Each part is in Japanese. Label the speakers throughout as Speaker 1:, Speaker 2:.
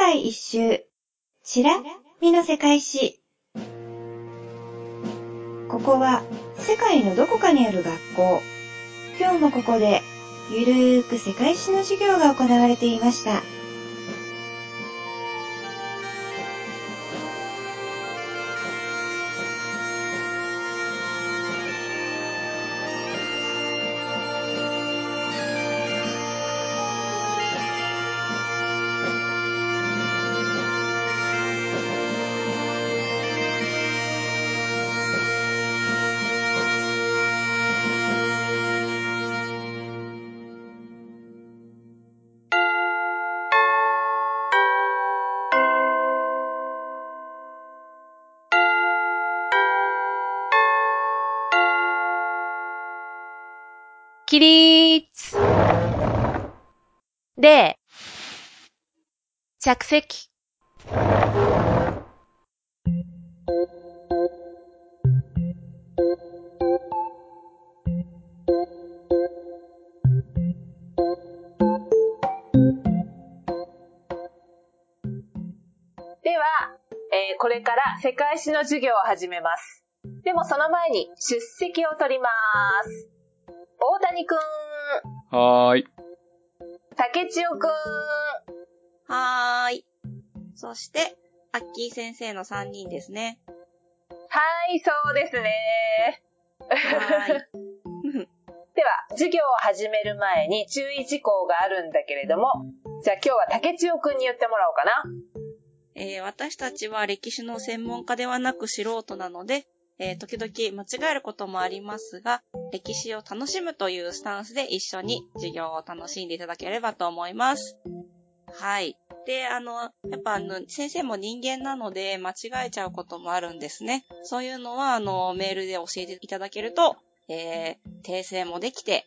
Speaker 1: 界一周。しらみの世界史。ここは世界のどこかにある学校。今日もここでゆるーく世界史の授業が行われていました。
Speaker 2: 起立で、着席。
Speaker 3: では、えーこれから世界史の授業を始めます。でもその前に出席を取ります。大谷くん、
Speaker 4: はーい。
Speaker 3: 竹千代くん、
Speaker 5: はーい。そして、アッキー先生の3人ですね。
Speaker 3: はい、そうですね。
Speaker 5: はーい。
Speaker 3: では、授業を始める前に注意事項があるんだけれども、じゃあ今日は竹千代くんに言ってもらおうかな。
Speaker 5: えー私たちは歴史の専門家ではなく素人なので、えー時々間違えることもありますが、歴史を楽しむというスタンスで一緒に授業を楽しんでいただければと思います。はい。で、あの、やっぱあの、先生も人間なので間違えちゃうこともあるんですね。そういうのは、あの、メールで教えていただけると、えー訂正もできて、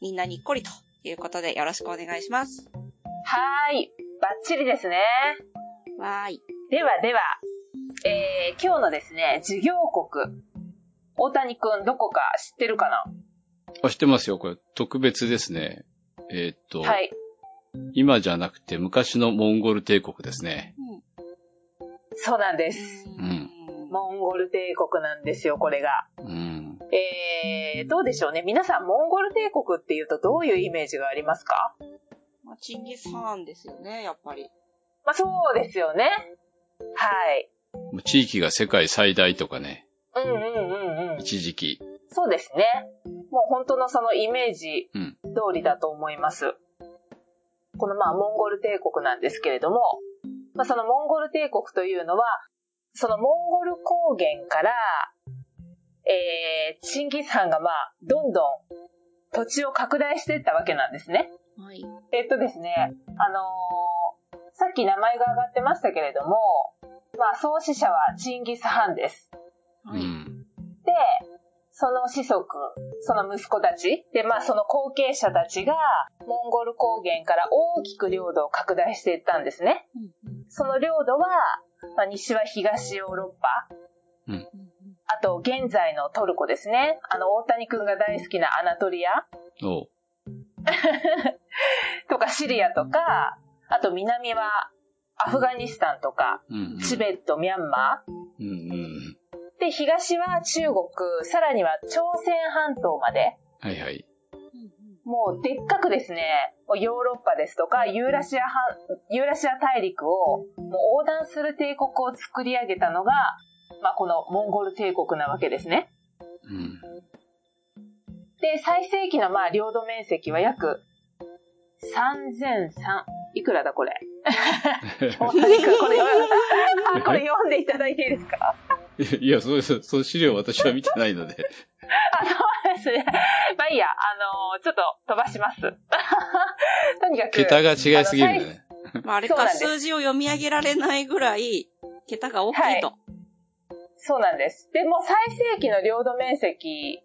Speaker 5: みんなにっこりということでよろしくお願いします。
Speaker 3: はーい、バッチリですね。
Speaker 5: わーい。
Speaker 3: ではでは、えー、今日のですね、授業国。大谷くん、どこか知ってるかな？
Speaker 4: あ、知ってますよ。これ、特別ですね。えーっと、
Speaker 3: はい。
Speaker 4: 今じゃなくて昔のモンゴル帝国ですね。
Speaker 3: そうなんです。
Speaker 4: ん
Speaker 3: モンゴル帝国なんですよ、これが。
Speaker 4: うん。
Speaker 3: えー、どうでしょうね。皆さん、モンゴル帝国っていうとどういうイメージがありますか？
Speaker 5: まあ、チンギス・ハーンですよね、やっぱり。
Speaker 3: まあ、そうですよね。はい。
Speaker 4: 地域が世界最大とかね、
Speaker 3: うんうんうんうん。
Speaker 4: 一時期。
Speaker 3: そうですね。もう本当のそのイメージ
Speaker 4: うん。
Speaker 3: 通りだと思います。このまあモンゴル帝国なんですけれども、まあそのモンゴル帝国というのは、そのモンゴル高原から、えー、チンギス・ハンがまあ、どんどん土地を拡大していったわけなんですね。
Speaker 5: はい。
Speaker 3: えっとですね、あのーさっき名前が挙がってましたけれども、まあ創始者はチンギス・ハンです。
Speaker 5: はい。
Speaker 4: うん。
Speaker 3: で、その子息、その息子たち、で、まあその後継者たちが、モンゴル高原から大きく領土を拡大していったんですね。その領土は、まあ、西は東ヨーロッパ、
Speaker 4: うん。
Speaker 3: あと現在のトルコですね。あの、大谷くんが大好きなアナトリア。とかシリアとか、あと南はアフガニスタンとか、
Speaker 4: うん。
Speaker 3: チベット、ミャンマ
Speaker 4: うんうん。
Speaker 3: ー。で、東は中国、さらには朝鮮半島まで、
Speaker 4: はいはい。
Speaker 3: もうでっかくですね、ヨーロッパですとかユーラシア半、ユーラシア大陸をもう横断する帝国を作り上げたのが、まあこのモンゴル帝国なわけですね。
Speaker 4: うん。
Speaker 3: で、最盛期のまあ領土面積は約3003、いくらだこれ？これ読んでいただいていいですか？
Speaker 4: いや、そうです。その資料私は見てないので。
Speaker 3: あ、そうですね。まあいいや、あのーちょっと飛ばします。とにかく。
Speaker 4: 桁が違いすぎるんだね。
Speaker 5: まあ、あれか、数字を読み上げられないぐらい、桁が大きいと。
Speaker 3: そうなんです。で、もう最盛期の領土面積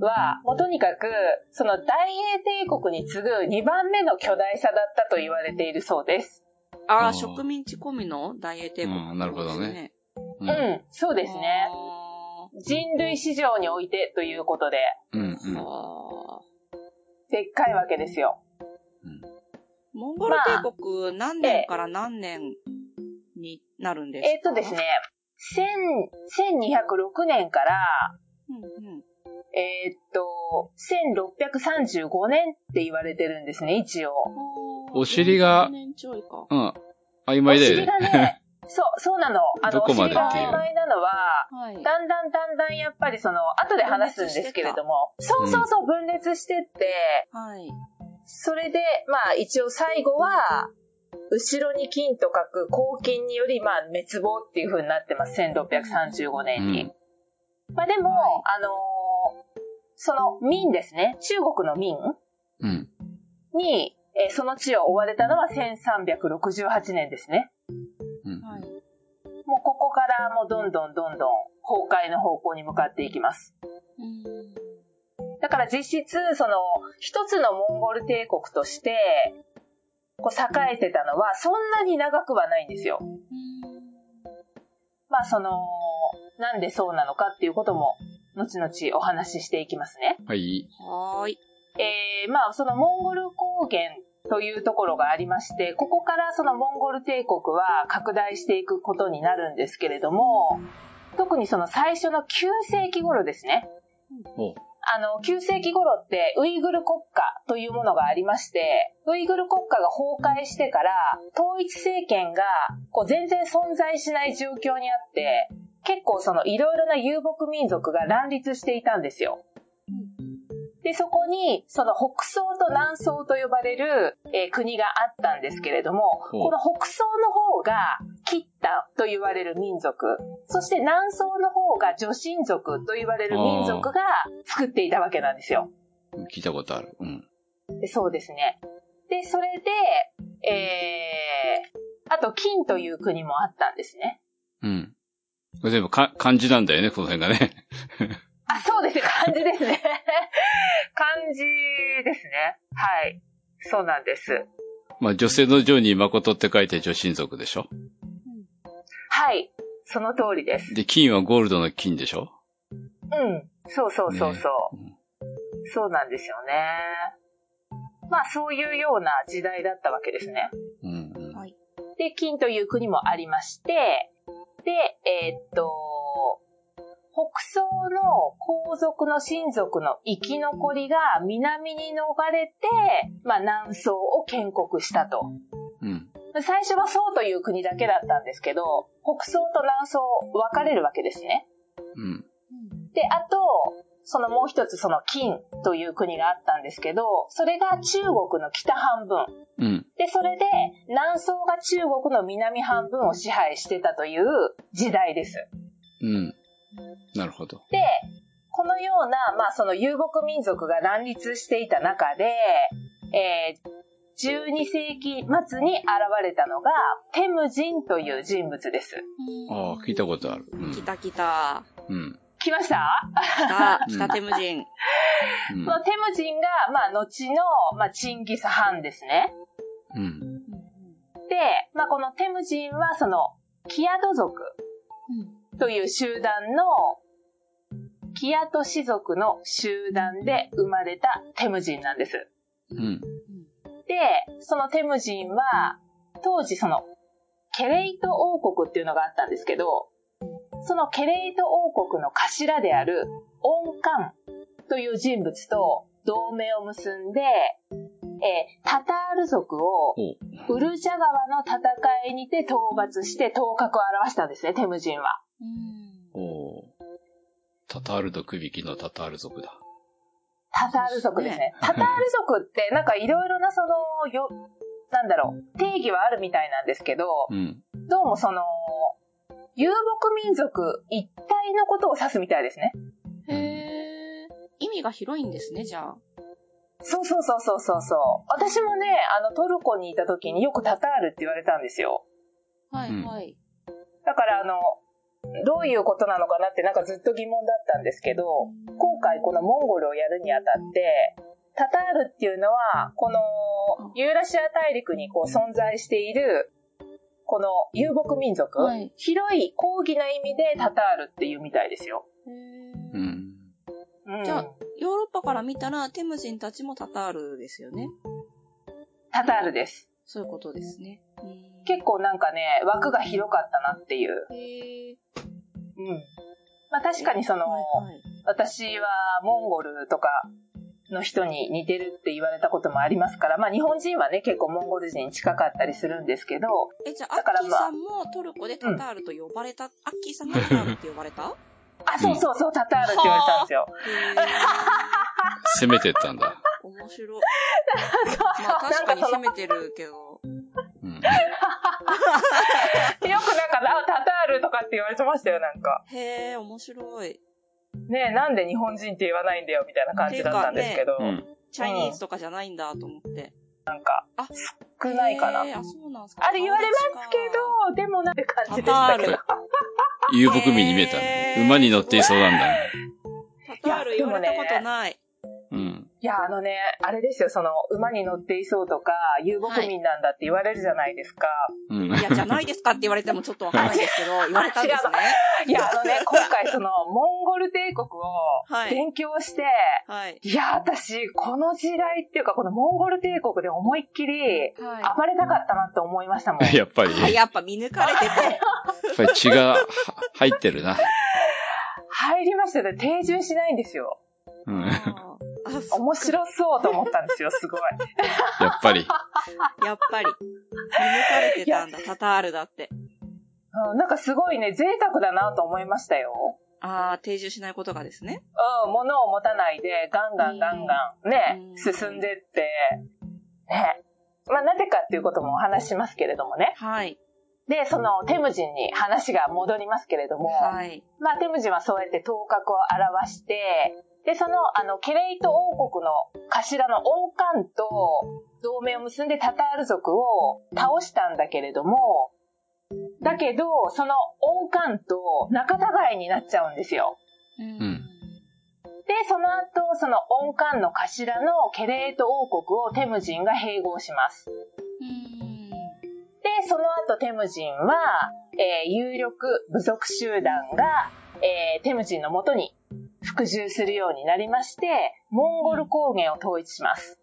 Speaker 3: は、もうとにかく、その大英帝国に次ぐ2番目の巨大さだったと言われているそうです。
Speaker 5: ああ、植民地込みの大英帝国、
Speaker 4: うんなるほどね。う。
Speaker 3: うんん、そうですね。
Speaker 5: あ
Speaker 3: 人類史上においてということで、
Speaker 4: うん。
Speaker 5: ーあ
Speaker 3: でっかいわけですよ。
Speaker 4: うん。
Speaker 5: モンゴル帝国何年から何年になるんですか？
Speaker 3: えっとですね、1000 1206年から、
Speaker 5: うんうん。
Speaker 3: えーっと、1635年って言われてるんですね、一応。
Speaker 4: お尻が
Speaker 5: 4年ちょいか。
Speaker 4: うん。曖昧だよ
Speaker 3: お尻が
Speaker 4: ね。
Speaker 3: ね、そう、そうなの。あの、曖昧なのは、
Speaker 5: はい。
Speaker 3: だんだんだんだんやっぱりその、後で話すんですけれども、そうそうそう、分裂してって、
Speaker 5: はい。
Speaker 3: それで、まあ一応最後は、後ろに金と書く黄金により、まあ滅亡っていう風になってます。1635年に。
Speaker 4: うん
Speaker 3: まあでも、
Speaker 5: はい
Speaker 3: あのーその民ですね、中国の民
Speaker 4: うん。
Speaker 3: に、えーその地を追われたのは1368年ですね。もうここからもうどんどんどんどん崩壊の方向に向かっていきます。
Speaker 5: うん。
Speaker 3: だから実質、その、一つのモンゴル帝国として、こう栄えてたのはそんなに長くはないんですよ。まあその、なんでそうなのかっていうことも、後々お話ししていきますね。
Speaker 4: はい。
Speaker 5: はーい。
Speaker 3: えー、まあそのモンゴル高原というところがありまして、ここからそのモンゴル帝国は拡大していくことになるんですけれども、特にその最初の9世紀頃ですね。
Speaker 4: お
Speaker 3: あの、9世紀頃ってウイグル国家というものがありまして、ウイグル国家が崩壊してから、統一政権がこう全然存在しない状況にあって、結構そのいろいろな遊牧民族が乱立していたんですよ。で、そこに、その北宋と南宋と呼ばれる、えー国があったんですけれども、この北宋の方が、キッタと言われる民族、そして南宋の方が女神族と言われる民族が作っていたわけなんですよ。
Speaker 4: 聞いたことある。うん。
Speaker 3: でそうですね。で、それで、えー、あと、金という国もあったんですね。
Speaker 4: うん。全部か漢字なんだよね、この辺がね。
Speaker 3: あ、そうですね。漢字ですね。漢字ですね。はい。そうなんです。
Speaker 4: まあ、女性の女に誠って書いて女神族でしょ？
Speaker 3: はい。その通りです。
Speaker 4: で、金はゴールドの金でしょ？
Speaker 3: うん。そうそうそうそう。
Speaker 4: ね
Speaker 3: そうなんですよね。まあ、そういうような時代だったわけですね。
Speaker 4: うん。
Speaker 3: で、金という国もありまして、で、えーっと、北宋の皇族の親族の生き残りが南に逃れて、まあ南宋を建国したと。
Speaker 4: うん。
Speaker 3: 最初は宋という国だけだったんですけど、北宋と南宋分かれるわけですね。
Speaker 4: うん。
Speaker 3: で、あと、そのもう一つその金という国があったんですけど、それが中国の北半分。
Speaker 4: うん。
Speaker 3: で、それで南宋が中国の南半分を支配してたという時代です。
Speaker 4: うん。なるほど。
Speaker 3: で、このような、まあその遊牧民族が乱立していた中で、えー12世紀末に現れたのが、テムジンという人物です。
Speaker 4: ああ、聞いたことある。うん
Speaker 5: 来。た来た。
Speaker 4: うん。
Speaker 3: 来ました？
Speaker 5: 来た、来たテムジン。
Speaker 4: うん
Speaker 3: このテムジンが、まあ後の、まあチンギス・ハンですね。
Speaker 4: うん。
Speaker 3: で、まあこのテムジンはその、キアド族という集団の、キアト氏族の集団で生まれたテムジンなんです。
Speaker 4: うん。
Speaker 3: で、そのテムジンは、当時その、ケレイト王国っていうのがあったんですけど、そのケレイト王国の頭である、オンカンという人物と同盟を結んで、えータタール族を。ウルジャ川の戦いにて討伐して頭角を現したんですね、テムジンは。
Speaker 4: おータタールとクビキのタタール族だ。
Speaker 3: タタール族ですね。
Speaker 4: そうですね
Speaker 3: タタール族って なんかいろいろなその、よ、なんだろう、定義はあるみたいなんですけど、
Speaker 4: うん。
Speaker 3: どうもその、遊牧民族一体のことを指すみたいですね。
Speaker 5: へー。意味が広いんですね、じゃあ。
Speaker 3: そうそうそうそうそうそう。私もね、あのトルコにいた時によくタタールって言われたんですよ。
Speaker 4: うん
Speaker 5: はいはい。
Speaker 3: だからあの、どういうことなのかなってなんかずっと疑問だったんですけど、今回このモンゴルをやるにあたって、タタールっていうのは、このユーラシア大陸にこう存在している、この遊牧民族、
Speaker 5: はい
Speaker 3: 広い広義な意味でタタールっていうみたいですよ。
Speaker 4: うん。
Speaker 3: うん、
Speaker 5: じゃあヨーロッパから見たら、テムジンたちもタタールですよね。
Speaker 3: タタールです。
Speaker 5: そういうことですね。うん
Speaker 3: 結構なんかね、枠が広かったなっていう。
Speaker 5: へー
Speaker 3: うん。まあ確かにその、
Speaker 5: はいはい
Speaker 3: 私はモンゴルとかの人に似てるって言われたこともありますから、まあ日本人はね、結構モンゴル人に近かったりするんですけど、
Speaker 5: え、じゃあ、ア
Speaker 3: だから
Speaker 5: ッキーさんもトルコでタタールと呼ばれた、アッキーさんがタタールって呼ばれた？
Speaker 3: あ、そうそうそう、タタールって言われたんですよ。
Speaker 5: へ
Speaker 4: 攻めてったんだ。
Speaker 5: ー、面白い。まあ確かに攻めてるけど。
Speaker 4: うん。
Speaker 3: よくなんか、あ、タタールとかって言われてましたよ、なんか。
Speaker 5: へえ、面白い。
Speaker 3: ねえ、なんで日本人って言わないんだよ、みたいな感じだったんですけど、
Speaker 4: うん。
Speaker 5: チャイニーズとかじゃないんだと思って。
Speaker 3: なんか、
Speaker 5: あ、
Speaker 3: 少ないかな。
Speaker 5: あ、そうなんですか。
Speaker 3: あれ言われますけど、でもなんて感じでしたけど。
Speaker 5: タタール
Speaker 4: 遊牧民に見えたんだ。馬に乗っていそうなんだ。
Speaker 5: タタール言われたことない。
Speaker 4: うん。
Speaker 3: いや、あのね、あれですよ、その、馬に乗っていそうとか、遊牧民なんだって言われるじゃないですか。
Speaker 4: うん。
Speaker 5: いや、じゃないですかって言われてもちょっとわかんないですけど、言われたんですね。
Speaker 3: いや、あのね、今回その、モンゴル帝国を
Speaker 5: はい
Speaker 3: 勉強して、
Speaker 5: はい。
Speaker 3: い、や、私、この時代っていうか、このモンゴル帝国で思いっきり
Speaker 5: は
Speaker 3: 暴れたかったなって思いましたもん。
Speaker 4: やっぱり、
Speaker 5: やっぱ見抜かれてて。
Speaker 4: やっぱり血がは入ってるな。
Speaker 3: 入りましたね。定住しないんですよ。
Speaker 4: うん。
Speaker 3: 面白そうと思ったんですよ、すごい。
Speaker 4: やっぱり。
Speaker 5: やっぱり。見抜かれてたんだ、タタールだって。
Speaker 3: うん、なんかすごいね、贅沢だなと思いましたよ。
Speaker 5: ああ、定住しないことがですね。
Speaker 3: うん、物を持たないで、ガンガンガンガンね、
Speaker 5: うん
Speaker 3: 進んでって、ね。まあ、なぜかっていうこともお話ししますけれどもね。
Speaker 5: はい。
Speaker 3: で、その、テムジンに話が戻りますけれども、
Speaker 5: はい。
Speaker 3: まあ、テムジンはそうやって頭角を表して、で、その、あの、ケレイト王国の頭の王冠と同盟を結んでタタール族を倒したんだけれども、だけど、その王冠と仲違いになっちゃうんですよ。
Speaker 5: う
Speaker 4: うん
Speaker 3: で、その後、その王冠の頭のケレート王国をテムジンが併合します。
Speaker 5: うん。
Speaker 3: で、その後テムジンは、えー有力部族集団が、えーテムジンのもとに服従するようになりまして、モンゴル高原を統一します。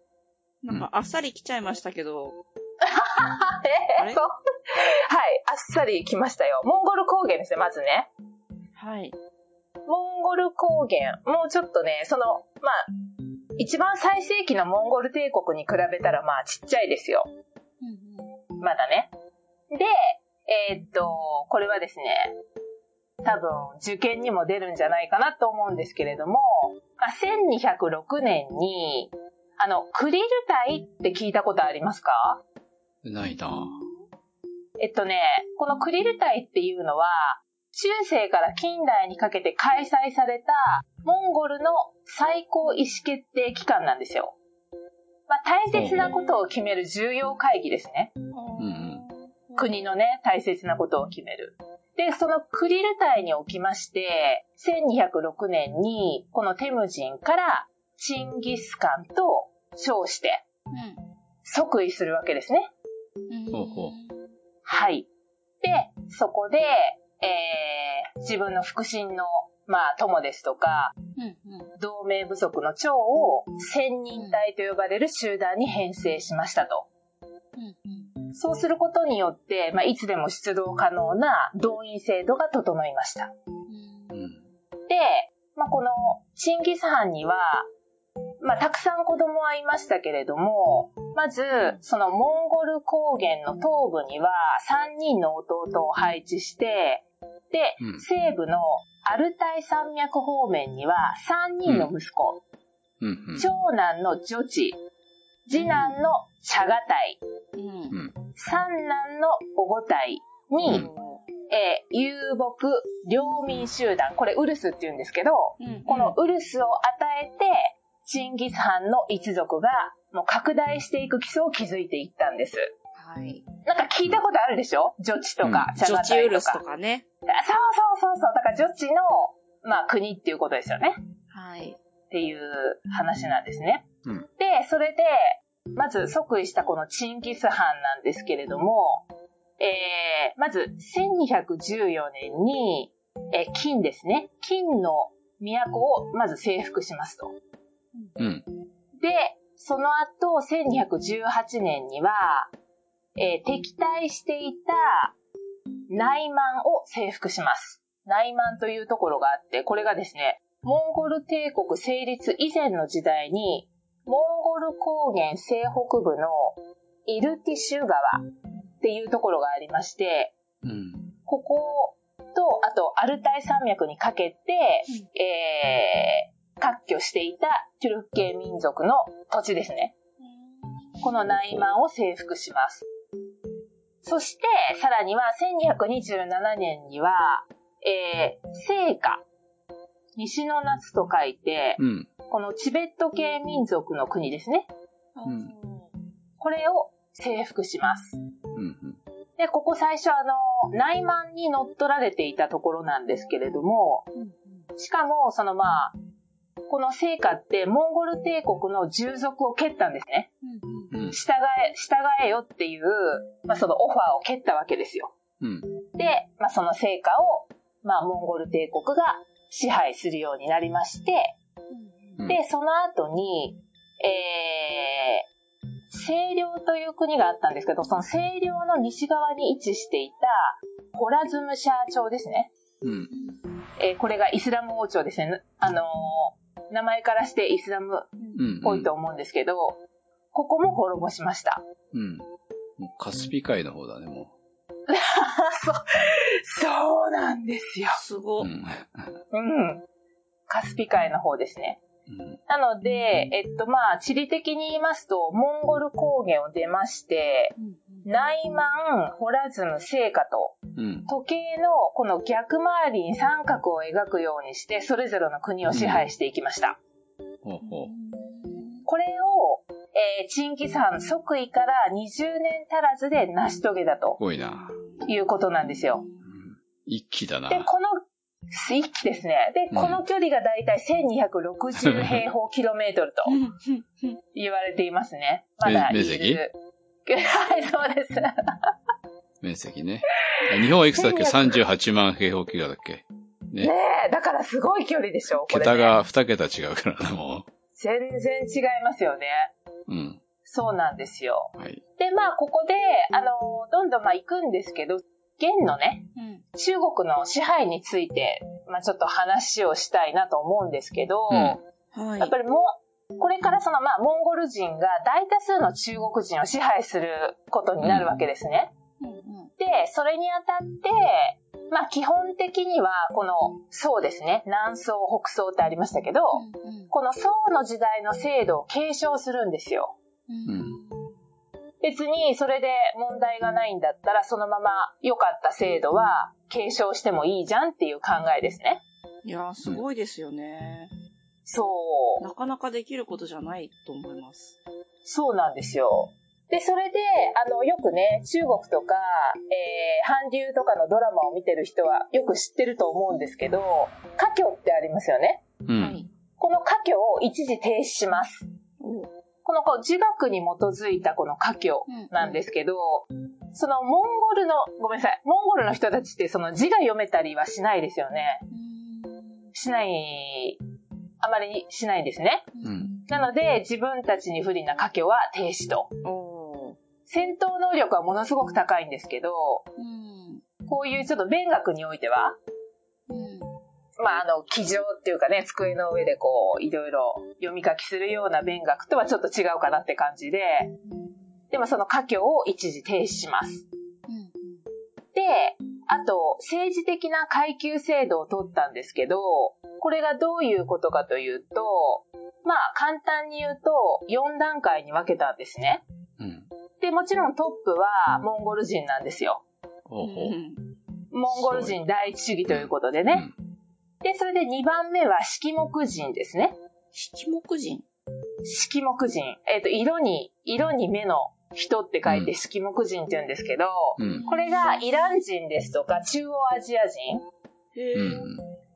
Speaker 5: なんか、あっさり来ちゃいましたけど。
Speaker 3: えそうはい、あっさり来ましたよ。モンゴル高原ですね、まずね。
Speaker 5: はい。
Speaker 3: モンゴル高原、もうちょっとね、その、まあ、一番最盛期のモンゴル帝国に比べたら、まあ、ちっちゃいですよ。
Speaker 5: うん
Speaker 3: まだね。で、えーっと、これはですね、多分受験にも出るんじゃないかなと思うんですけれども、まあ、1206年に、あの、クリル隊って聞いたことありますか？
Speaker 4: ないな
Speaker 3: えっとね、このクリル隊っていうのは、中世から近代にかけて開催されたモンゴルの最高意思決定機関なんですよ。まあ、大切なことを決める重要会議ですね。
Speaker 4: うん
Speaker 3: 国のね、大切なことを決める。で、そのクリル隊におきまして、1206年に、このテムジンからチンギスカンと称して即位するわけですね。
Speaker 5: うん。
Speaker 3: はい。で、そこで、えー、自分の腹心の、まあ、友ですとか、
Speaker 5: うん。うん。
Speaker 3: 同盟部族の長を千人隊と呼ばれる集団に編成しましたと。
Speaker 5: うん。
Speaker 3: そうすることによって、まあ、いつでも出動可能な動員制度が整いました。
Speaker 4: うん。
Speaker 3: で、まあ、このチンギス・ハンには、まあ、たくさん子供はいましたけれども、まず、そのモンゴル高原の東部には3人の弟を配置して、で、
Speaker 4: うん
Speaker 3: 西部のアルタイ山脈方面には3人の息子、
Speaker 4: うん。うん。
Speaker 3: 長男の女地、次男のチャガタイ、
Speaker 5: うん。
Speaker 3: 三男のオゴタイに、
Speaker 4: うん
Speaker 3: えー遊牧領民集団、これウルスって言うんですけど、
Speaker 5: うん。
Speaker 3: このウルスを与えて、チンギス・ハンの一族がもう拡大していく基礎を築いていったんです。
Speaker 5: はい。
Speaker 3: なんか聞いたことあるでしょ？ジョチとか、
Speaker 4: うん
Speaker 5: ジョチ
Speaker 3: ガタイとか。
Speaker 5: ウルスとかね。
Speaker 3: あそうそうそうそう。だからジョチの、まあ国っていうことですよね。
Speaker 5: はい。
Speaker 3: っていう話なんですね。
Speaker 4: うん
Speaker 3: で、それで、まず即位したこのチンギス・ハンなんですけれども、えー、まず1214年に、えー金ですね。金の都をまず征服しますと。
Speaker 4: うん。
Speaker 3: で、その後、1218年には、えー敵対していた内満を征服します。内満というところがあって、これがですね、モンゴル帝国成立以前の時代に、モンゴル高原西北部のイルティシュ川っていうところがありまして、
Speaker 4: うん。
Speaker 3: ここと、あと、アルタイ山脈にかけて、えー、割拠していたトゥルク系民族の土地ですね。この内満を征服します。そして、さらには1227年には、えー、聖火。西の夏と書いて、
Speaker 4: うん。
Speaker 3: このチベット系民族の国ですね。
Speaker 4: ん
Speaker 3: これを征服します。
Speaker 4: うん。
Speaker 3: で、ここ最初あの、内満に乗っ取られていたところなんですけれども、しかも、そのまあ、この聖火ってモンゴル帝国の従属を蹴ったんですね。
Speaker 4: うん。
Speaker 3: 従え、従えよっていう、まあそのオファーを蹴ったわけですよ。
Speaker 4: うん。
Speaker 3: で、まあその聖火を、まあモンゴル帝国が支配するようになりまして、
Speaker 4: うん
Speaker 3: で、その後に、えー、清涼という国があったんですけど、その清涼の西側に位置していた、ホラズムシャー朝ですね。
Speaker 4: うん。
Speaker 3: えーこれがイスラム王朝ですね。あのー名前からしてイスラムっ
Speaker 4: うん。
Speaker 3: ぽいと思うんですけど、ここも滅ぼしました。
Speaker 4: うん。もうカスピ海の方だね、も
Speaker 3: そう、そうなんですよ。
Speaker 4: う。
Speaker 5: すご。
Speaker 4: うん。
Speaker 3: うん。カスピ海の方ですね。
Speaker 4: うん。
Speaker 3: なので、えっとまあ、地理的に言いますと、モンゴル高原を出まして、内満、ホラズム、聖火と、
Speaker 4: うん。
Speaker 3: 時計のこの逆回りに三角を描くようにして、それぞれの国を支配していきました。
Speaker 4: ほうほう。
Speaker 3: これを、えーチンギス・ハン即位から20年足らずで成し遂げたと
Speaker 4: すごいな。
Speaker 3: いうことなんですよ。
Speaker 4: うん一気だな。
Speaker 3: で、この、一気ですね。で、
Speaker 4: うん
Speaker 3: この距離がだいたい1260平方キロメートルと言われていますね。まだ
Speaker 4: め面積？
Speaker 3: はい、そうです。
Speaker 4: 面積ね。あ日本はいくつだっけ ?38 万平方キロだっけ？ね
Speaker 3: ねえ、だからすごい距離でしょ、これ、ね。
Speaker 4: 桁が2桁違うからな、も
Speaker 3: 全然違いますよね。
Speaker 4: う。うん。
Speaker 3: そうなんですよ。
Speaker 4: はい。
Speaker 3: で、まあ、ここで、あの、どんどんまあ行くんですけど、現のね、中国の支配について、まあちょっと話をしたいなと思うんですけど、
Speaker 4: うん
Speaker 5: はい
Speaker 3: やっ。ぱりもう、これからそのまあモンゴル人が大多数の中国人を支配することになるわけですね。で、それにあたって、まあ基本的にはこの宋ですね、南宋、北宋ってありましたけど、この宋の時代の制度を継承するんですよ。
Speaker 4: うん。
Speaker 3: 別にそれで問題がないんだったらそのまま良かった制度は継承してもいいじゃんっていう考えですね。
Speaker 5: いやー、すごいですよね。
Speaker 3: そう。
Speaker 5: なかなかできることじゃないと思います。
Speaker 3: そうなんですよ。で、それで、あの、よくね、中国とか、えー、韓流とかのドラマを見てる人はよく知ってると思うんですけど、家居ってありますよね。
Speaker 4: うん。
Speaker 5: はい。
Speaker 3: この家居を一時停止します。
Speaker 5: お
Speaker 3: このこう儒学に基づいたこの家居なんですけど、そのモンゴルの、ごめんなさい、モンゴルの人たちってその字が読めたりはしないですよね。しない、あまりしないんですね。
Speaker 4: うん。
Speaker 3: なので、自分たちに不利な家居は停止と。
Speaker 5: お
Speaker 3: 戦闘能力はものすごく高いんですけど、
Speaker 5: うん。
Speaker 3: こういうちょっと勉学においては、
Speaker 5: うん。
Speaker 3: まあ、あの、机上っていうかね、机の上でこう、いろいろ読み書きするような勉学とはちょっと違うかなって感じで、でもその家居を一時停止します。で、あと、政治的な階級制度を取ったんですけど、これがどういうことかというと、まあ、簡単に言うと、4段階に分けたんですね。
Speaker 4: うん。
Speaker 3: で、もちろんトップはモンゴル人なんですよ。
Speaker 4: ほうほう。
Speaker 3: モンゴル人第一主義ということでね。で、それで2番目は色目人ですね。
Speaker 5: 色目人？
Speaker 3: 色目人。えっ、と、色に、色に目の人って書いて色目人って言うんですけど、
Speaker 4: うん。
Speaker 3: これがイラン人ですとか中央アジア人。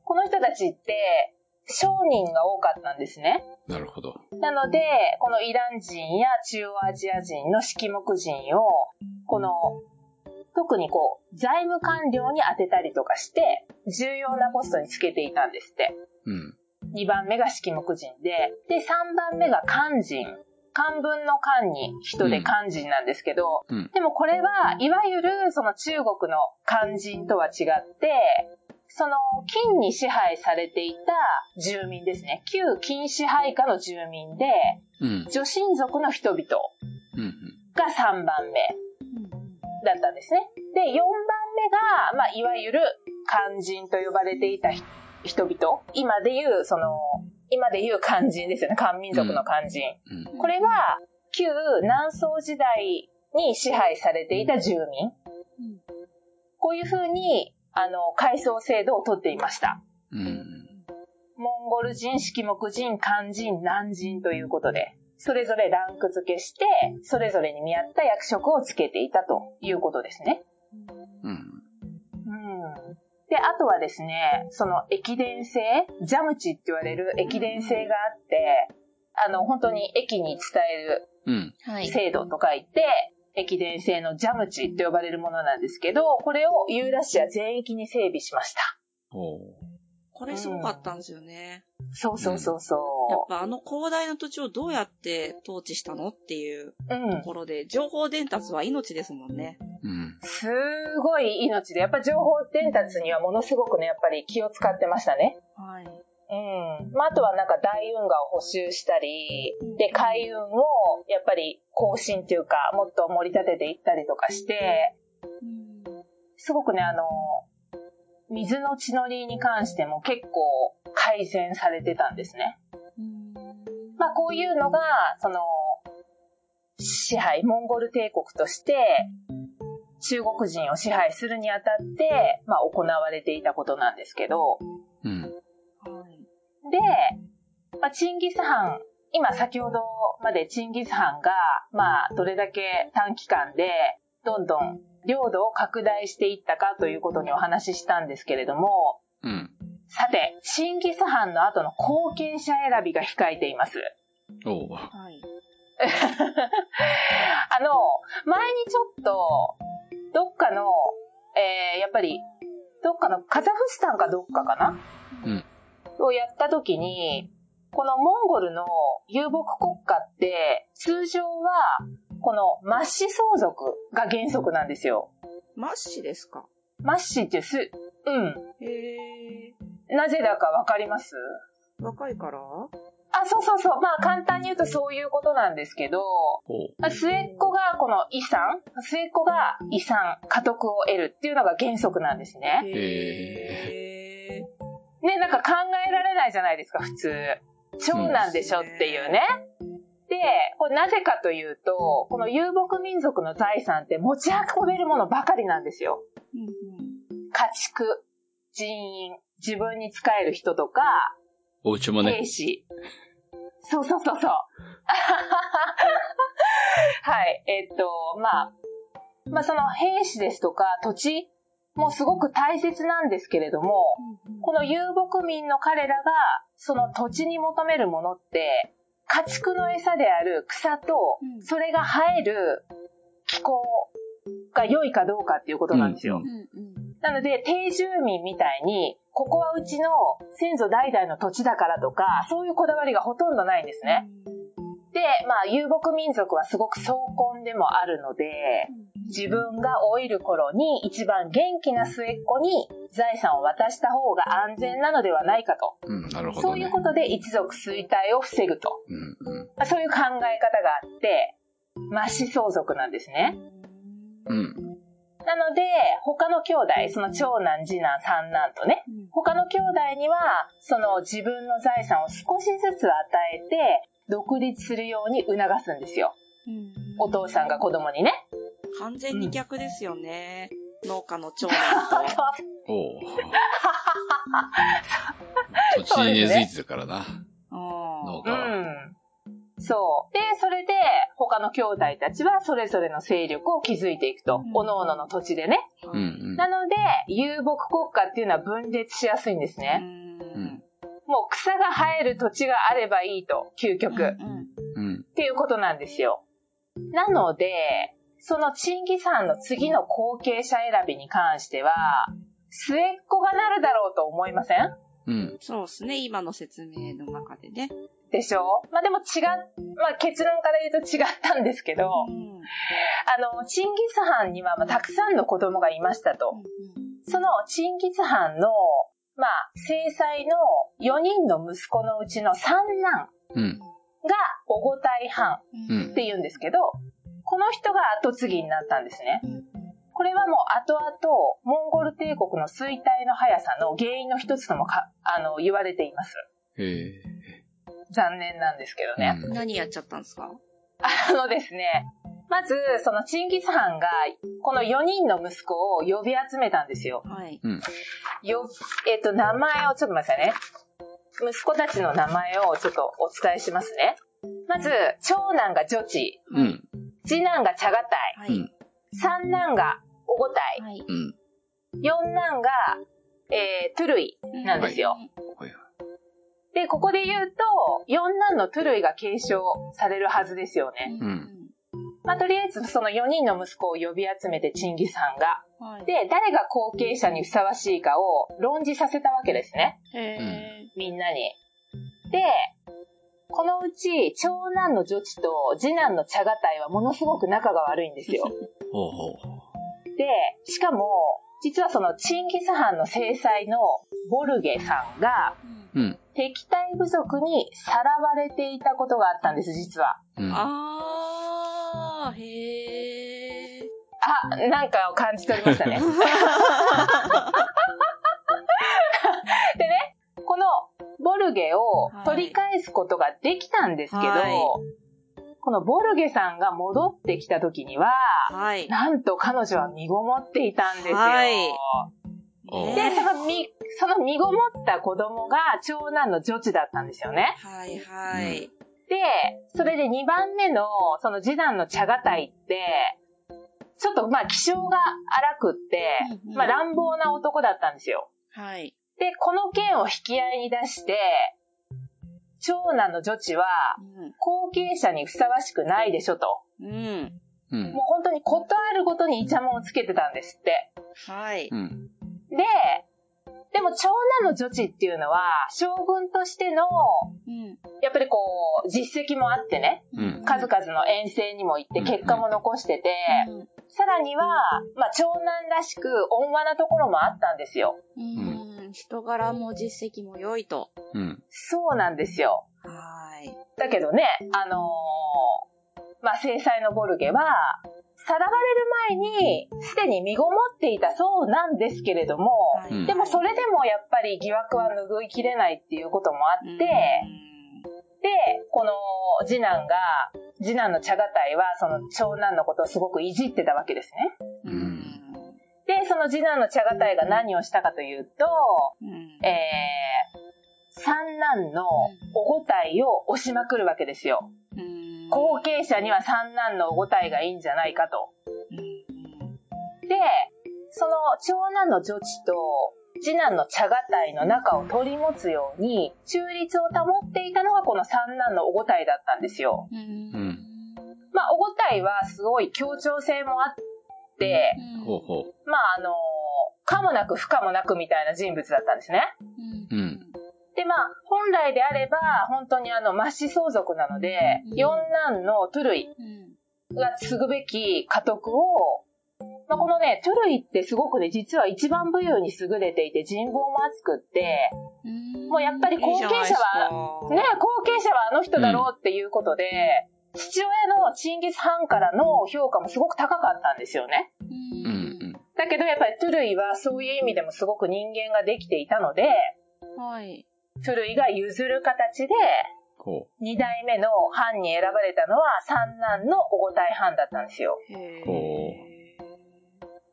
Speaker 3: この人たちって商人が多かったんですね。
Speaker 4: なるほど。
Speaker 3: なので、このイラン人や中央アジア人の色目人を、この、特にこう、財務官僚に当てたりとかして、重要なポストにつけていたんですって。
Speaker 4: うん。
Speaker 3: 2番目が色目人で、で、3番目が漢人。漢文の漢に人で漢人なんですけど、
Speaker 4: うん。
Speaker 3: でもこれは、いわゆるその中国の漢人とは違って、その金に支配されていた住民ですね。旧金支配下の住民で、
Speaker 4: うん。
Speaker 3: 女神族の人々
Speaker 4: うん。
Speaker 3: が3番目だったんですね。で、4番目が、まあ、いわゆる漢人と呼ばれていた人人々。今で言う、その、今で言う漢人ですよね。漢民族の漢人。
Speaker 4: うん。
Speaker 3: これは、旧南宋時代に支配されていた住民。こういうふうに、あの、階層制度をとっていました。
Speaker 4: うん。
Speaker 3: モンゴル人、色目人、漢人、南人ということで、それぞれランク付けして、それぞれに見合った役職をつけていたということですね。
Speaker 4: うん。
Speaker 3: うん。で、あとはですね、その駅伝性、ジャムチって言われる駅伝性があって、あの、本当に駅に伝える。制度と書いて、駅伝性のジャムチって呼ばれるものなんですけど、これをユーラシア全域に整備しました。
Speaker 5: これすごかったんですよね。
Speaker 3: そうそうそう
Speaker 5: やっ
Speaker 3: そ
Speaker 5: ぱあの広大な土地をどうやって統治したのっていう
Speaker 3: う。うん
Speaker 5: と。ころで、情報伝達は命ですもんね。
Speaker 4: うん。
Speaker 3: すごい命で、やっぱ情報伝達にはものすごくね、やっぱり気を使ってましたね。
Speaker 5: はい。
Speaker 3: うん。まあ、あとはなんか大運河を補修したり、で、海運をやっぱり更新っていうか、もっと盛り立てていったりとかして、すごくね、あの、水の地のりに関しても結構改善されてたんですね。まあ、こういうのが、その、支配、モンゴル帝国として、中国人を支配するにあたって、まあ、行われていたことなんですけど、
Speaker 4: うん。
Speaker 5: はい。
Speaker 3: で、まあ、チンギス・ハン、今先ほどまでチンギス・ハンが、まあ、どれだけ短期間で、どんどん領土を拡大していったかということにお話ししたんですけれども、
Speaker 4: うん。
Speaker 3: さて、チンギス・ハンの後の後継者選びが控えています。
Speaker 4: おう。
Speaker 5: はい。
Speaker 3: あの、前にちょっと、どっかの、えー、やっぱり、どっかのカザフスタンかどっかかな？
Speaker 4: うん。
Speaker 3: をやった時に、このモンゴルの遊牧国家って、通常は、このマッシ相続が原則なんですよ。
Speaker 5: マッシですか？
Speaker 3: マッシってす、うん。
Speaker 5: へ
Speaker 3: なぜだかわかります？
Speaker 5: ー。若いから？
Speaker 3: あ、そうそうそう。まあ簡単に言うとそういうことなんですけど、末っ子がこの遺産、末っ子が遺産、家督を得るっていうのが原則なんですね。
Speaker 5: へー。
Speaker 3: ね、なんか考えられないじゃないですか、普通。長男でしょっていうね。で、これなぜかというと、この遊牧民族の財産って持ち運べるものばかりなんですよ。
Speaker 5: うんうん
Speaker 3: 家畜、人員、自分に仕える人とか、
Speaker 4: お家もね
Speaker 3: 兵。士。そうそうそうそう。はい。えっと、まあ、まあその兵士ですとか土地もすごく大切なんですけれども、この遊牧民の彼らがその土地に求めるものって、家畜の餌である草と
Speaker 5: う、ん。
Speaker 3: それが生える気候が良いかどうかっていうことなんですよ。
Speaker 4: うん。
Speaker 3: なので、定住民みたいに、ここはうちの先祖代々の土地だからとか、そういうこだわりがほとんどないんですね。で、まあ、遊牧民族はすごく壮根でもあるので、自分が老いる頃に一番元気な末っ子に財産を渡した方が安全なのではないかと。
Speaker 4: うん、なるほどね
Speaker 3: そういう。ことで一族衰退を防ぐと。
Speaker 4: うん、うん。
Speaker 3: まあそういう考え方があって、末子相続なんですね。
Speaker 4: うん。
Speaker 3: なので、他の兄弟、その長男、次男、三男とね、他の兄弟には、その自分の財産を少しずつ与えて、独立するように促すんですよ。
Speaker 5: うん
Speaker 3: お父さんが子供にね。
Speaker 5: 完全に逆ですよね。農家の長男と。
Speaker 4: おう。土地に根付いてるからな。農
Speaker 5: う
Speaker 4: 家は。
Speaker 3: うん。そう。で、それで、他の兄弟たちはそれぞれの勢力を築いていくと。
Speaker 5: うん
Speaker 3: 各々の土地でね。
Speaker 4: うん、うん。
Speaker 3: なので、遊牧国家っていうのは分裂しやすいんですね。
Speaker 5: ん
Speaker 3: もう草が生える土地があればいいと、究極。
Speaker 5: うん
Speaker 4: うん。
Speaker 3: っていうことなんですよ。なので、そのチンギス・ハンの次の後継者選びに関しては、末っ子がなるだろうと思いません？
Speaker 4: うん。
Speaker 5: そうですね、今の説明の中でね。
Speaker 3: でしょ？まあでも違っ、まあ結論から言うと違ったんですけど、
Speaker 5: うん
Speaker 3: あの、チンギス・ハンにはまあたくさんの子供がいましたと。そのチンギス・ハンの、まあ、正妻の4人の息子のうちの三男
Speaker 4: うん。
Speaker 3: がオゴタイハン
Speaker 4: うん
Speaker 3: って言うんですけど、この人が後継ぎになったんですね。
Speaker 5: うん
Speaker 3: これはもう後々、モンゴル帝国の衰退の速さの原因の一つともか、あの、言われています。
Speaker 4: へえ。
Speaker 3: 残念なんですけどね。
Speaker 4: うん
Speaker 5: 何やっちゃったんですか？
Speaker 3: あのですね、まず、そのチンギス・ハンが、この4人の息子を呼び集めたんですよ。
Speaker 5: はい。
Speaker 3: よ、えっ、と、名前をちょっと待ってくださいね。息子たちの名前をちょっとお伝えしますね。まず、長男がジョチ、
Speaker 4: うん。
Speaker 3: 次男がチャガタイ、
Speaker 5: はい。
Speaker 3: 三男がオゴタイ、
Speaker 5: はい。
Speaker 4: うん。
Speaker 3: 四男が、えー、トゥルイなんですよ。で、ここで言うと、四男のトゥルイが継承されるはずですよね。
Speaker 4: うん
Speaker 3: まあ、とりあえずその4人の息子を呼び集めてチンギス・ハンが。
Speaker 5: はい。
Speaker 3: で、誰が後継者にふさわしいかを論じさせたわけですね。
Speaker 5: へ
Speaker 3: みんなに。で、このうち、長男の女子と次男のチャガタイはものすごく仲が悪いんですよ。
Speaker 4: ほうほう。
Speaker 3: で、しかも、実はそのチンギス・ハンの正妻のボルゲさんが
Speaker 5: ー
Speaker 4: うん。
Speaker 3: 敵対部族にさらわれていたことがあったんです、実は。
Speaker 4: うん。
Speaker 5: あー、へー。
Speaker 3: あ、なんかを感じ取りましたね。でね、このボルゲを取り返すことができたんですけど、
Speaker 5: はい
Speaker 3: このボルゲさんが戻ってきた時には、
Speaker 5: はい。
Speaker 3: なんと彼女は身ごもっていたんですよ。
Speaker 5: はい
Speaker 3: で、その身、その身ごもった子供が長男の女子だったんですよね。
Speaker 5: はい、はい。
Speaker 3: で、それで2番目の、その次男の茶がたいって、ちょっとまあ気性が荒くって、まあ乱暴な男だったんですよ。
Speaker 5: はい。
Speaker 3: で、この件を引き合いに出して、長男の女子は後継者にふさわしくないでしょと。
Speaker 5: うん。
Speaker 3: もう。本当にことあるごとにイチャモンをつけてたんですって。
Speaker 5: はい。
Speaker 4: うん。
Speaker 3: で、でも長男の女子っていうのは、将軍としての、
Speaker 5: うん。
Speaker 3: やっぱりこう、実績もあってね、
Speaker 4: うん。
Speaker 3: 数々の遠征にも行って結果も残してて、
Speaker 5: うん
Speaker 3: さらには、まあ長男らしく温和なところもあったんですよ。
Speaker 5: うん。人柄も実績も良いと。
Speaker 4: うん。
Speaker 3: そうなんですよ。
Speaker 5: はい。
Speaker 3: だけどね、あのーまあ制裁のボルゲは、さらわれる前に、すでに身ごもっていたそうなんですけれども、
Speaker 5: はい
Speaker 4: うん
Speaker 3: でもそれでもやっぱり疑惑は拭いきれないっていうこともあって、で、この次男が、次男のチャガタイはその長男のことをすごくいじってたわけですね。
Speaker 5: う
Speaker 4: うん
Speaker 5: ん。
Speaker 3: で、その次男のチャガタイが何をしたかというと、
Speaker 5: うん。
Speaker 3: えー、三男のおごたいを押しまくるわけですよ。
Speaker 5: うん
Speaker 3: 後継者には三男のおごたいがいいんじゃないかと。で、その長男の女子と次男の茶がたいの仲を取り持つように中立を保っていたのがこの三男のおごたいだったんですよ。
Speaker 5: うん。
Speaker 3: まあ、おごたいはすごい協調性もあって、
Speaker 4: ほうほう。
Speaker 3: まあ、あの、可もなく不可もなくみたいな人物だったんですね。
Speaker 4: うん。
Speaker 3: で、まあ、本来であれば、本当にあの、末子相続なので、
Speaker 5: うん
Speaker 3: 四男のトゥルイ
Speaker 5: うん。
Speaker 3: が継ぐべき家督を、まあ、このね、トゥルイってすごくね、実は一番武勇に優れていて人望も厚くって、
Speaker 5: うん
Speaker 3: もうやっぱり後継者はね後継者はあの人だろうっていうことで、父親のチンギス・ハンからの評価もすごく高かったんですよね。
Speaker 5: う
Speaker 4: うん。うん。
Speaker 3: だけどやっぱりトゥルイはそういう意味でもすごく人間ができていたので、
Speaker 5: ん。はい。
Speaker 3: トゥルイが譲る形で、
Speaker 4: ほ
Speaker 3: 二代目の藩に選ばれたのは三男のおごたい藩だったんですよ。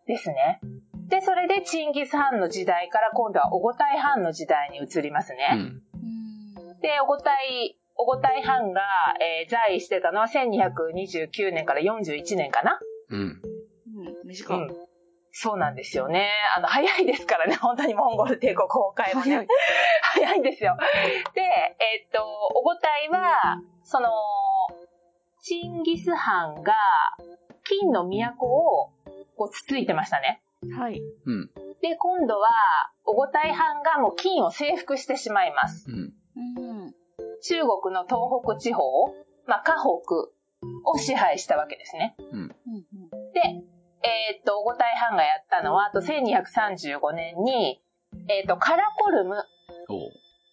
Speaker 3: ですね。で、それでチンギス・ハンの時代から今度はおごたい藩の時代に移りますね。
Speaker 4: ん。
Speaker 5: うん。
Speaker 3: で、おごたい、おごたい藩が、えー在位してたのは1229年から41年かな。
Speaker 4: うん。
Speaker 5: うん。短い。
Speaker 3: うん。そうなんですよね。あの、早いですからね、本当にモンゴル帝国崩壊もね。
Speaker 5: 早い。
Speaker 3: 早いんですよ。で、えっと、おごたいは、その、チンギス・ハンが金の都をこうつついてましたね。
Speaker 5: はい。
Speaker 4: うん。
Speaker 3: で、今度は、おごたい藩がもう金を征服してしまいます。
Speaker 4: うん。
Speaker 5: うん。
Speaker 3: 中国の東北地方、まあ、河北を支配したわけですね。
Speaker 4: うん。
Speaker 3: で、えーっと、オゴタイハンがやったのは、あと1235年に、えーっと、カラコルム。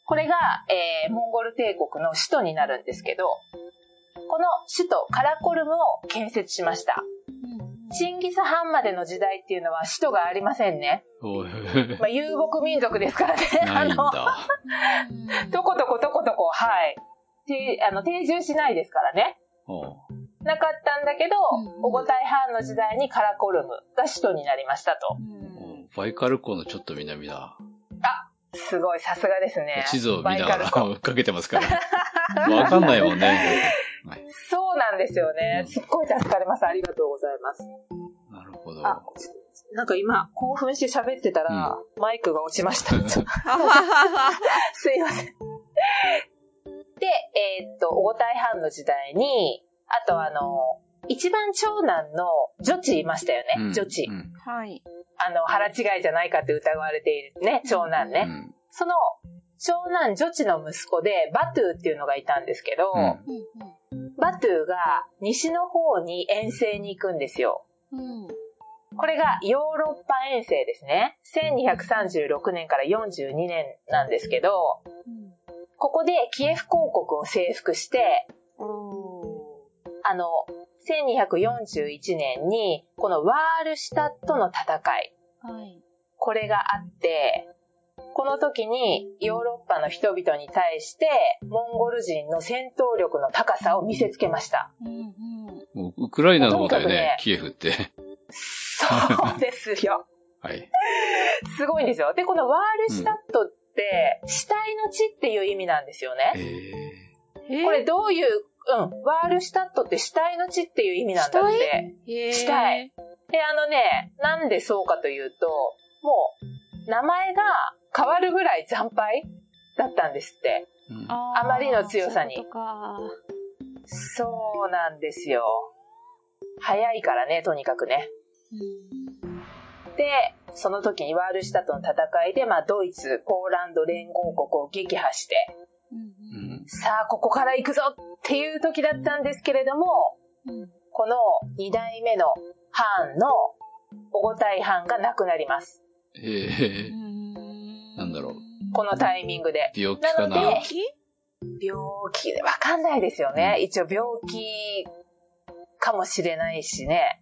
Speaker 3: これが、えーモンゴル帝国の首都になるんですけど、この首都カラコルムを建設しました。チンギス・ハンまでの時代っていうのは首都がありませんね。まあ、遊牧民族ですからね。あの、
Speaker 4: だ。
Speaker 3: とことことことこ、はい。てあの定住しないですからね。なかったんだけどオゴタイハンの時代にカラコルムが首都になりましたと。
Speaker 4: バイカル湖のちょっと南だ。
Speaker 3: すごい、さすがですね。
Speaker 4: 地図を見ながら追っかけてますから。わかんないもんね。はい
Speaker 3: そうなんですよね。すっごい助かります。ありがとうございます。
Speaker 4: なるほど。
Speaker 3: あ、なんか今、興奮して喋ってたら、マイクが落ちました。すいません。で、えーっと、オゴタイハンの時代に、あとあの、一番長男の女子いましたよね。
Speaker 4: うん
Speaker 3: 女子
Speaker 4: う。ん
Speaker 5: はい。
Speaker 3: あの、腹違いじゃないかって疑われているね、長男ね。
Speaker 4: うん
Speaker 3: その、長男女子の息子で、バトゥーっていうのがいたんですけど、
Speaker 4: うん
Speaker 3: バトゥーが西の方に遠征に行くんですよ。
Speaker 5: うん。
Speaker 3: これがヨーロッパ遠征ですね。1236年から42年なんですけど、ここでキエフ公国を征服して、あの、1241年に、このワールシュタットの戦い、
Speaker 5: はい。
Speaker 3: これがあって、この時にヨーロッパの人々に対して、モンゴル人の戦闘力の高さを見せつけました。
Speaker 5: うんうん。
Speaker 4: もうウクライナの方だよ
Speaker 3: ね、
Speaker 4: ねキエフって。
Speaker 3: そうですよ。
Speaker 4: はい。
Speaker 3: すごいんですよ。で、このワールシュタットって、死体の地っていう意味なんですよ
Speaker 4: え
Speaker 3: ね。
Speaker 4: ー、
Speaker 3: これどういう、うん、ワールシュタットって死体の地っていう意味なんだって。
Speaker 5: へー
Speaker 3: したい。で、あのね、なんでそうかというと、もう、名前が変わるぐらい惨敗だったんですって。
Speaker 4: うん
Speaker 5: あ
Speaker 3: まりの強さにそうなんですよ。早いからね、とにかくね。で、その時にワールシュタットの戦いで、まあ、ドイツ、ポーランド連合国を撃破して、
Speaker 5: うん
Speaker 4: うん
Speaker 3: さあ、ここから行くぞっていう時だったんですけれども、
Speaker 5: うん
Speaker 3: この二代目のハーンのオゴタイハンが亡くなります。
Speaker 4: え
Speaker 5: う
Speaker 4: ー、
Speaker 5: ん
Speaker 4: なんだろう
Speaker 3: このタイミングで。
Speaker 4: 病気かな
Speaker 3: な病気で、わかんないですよね。一応病気かもしれないしね。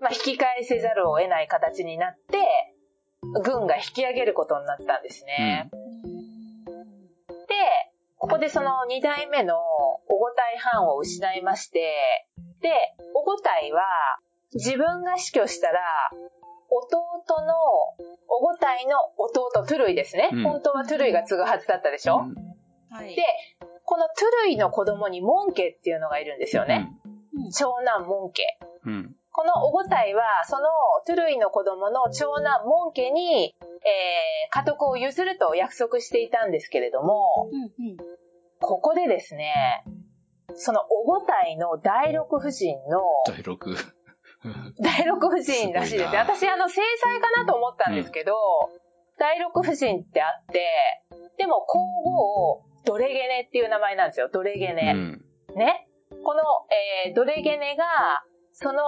Speaker 3: まあ、引き返せざるを得ない形になって、軍が引き上げることになったんですね。で、ここでその二代目のオゴタイハンを失いまして、で、オゴタイは自分が死去したら、弟の、オゴタイの弟トゥルイですね。
Speaker 4: うん
Speaker 3: 本当はトゥルイが継ぐはずだったでしょ、
Speaker 5: はい。
Speaker 3: で、このトゥルイの子供にモンケっていうのがいるんですよね。長男モンケ。
Speaker 4: うん。うん。
Speaker 3: このオゴタイは、そのトゥルイの子供の長男モンケに、えー、家督を譲ると約束していたんですけれども、
Speaker 5: うんうん
Speaker 3: ここでですね、そのオゴタイの第六夫人の、
Speaker 4: 第六。
Speaker 3: 第六夫人らしいですね。私、あの、制裁かなと思ったんですけど、第六夫人ってあって、でも皇后、ドレゲネっていう名前なんですよ。ドレゲ
Speaker 4: う
Speaker 3: ネ。
Speaker 4: ん。
Speaker 3: ね。この、えードレゲネが、その、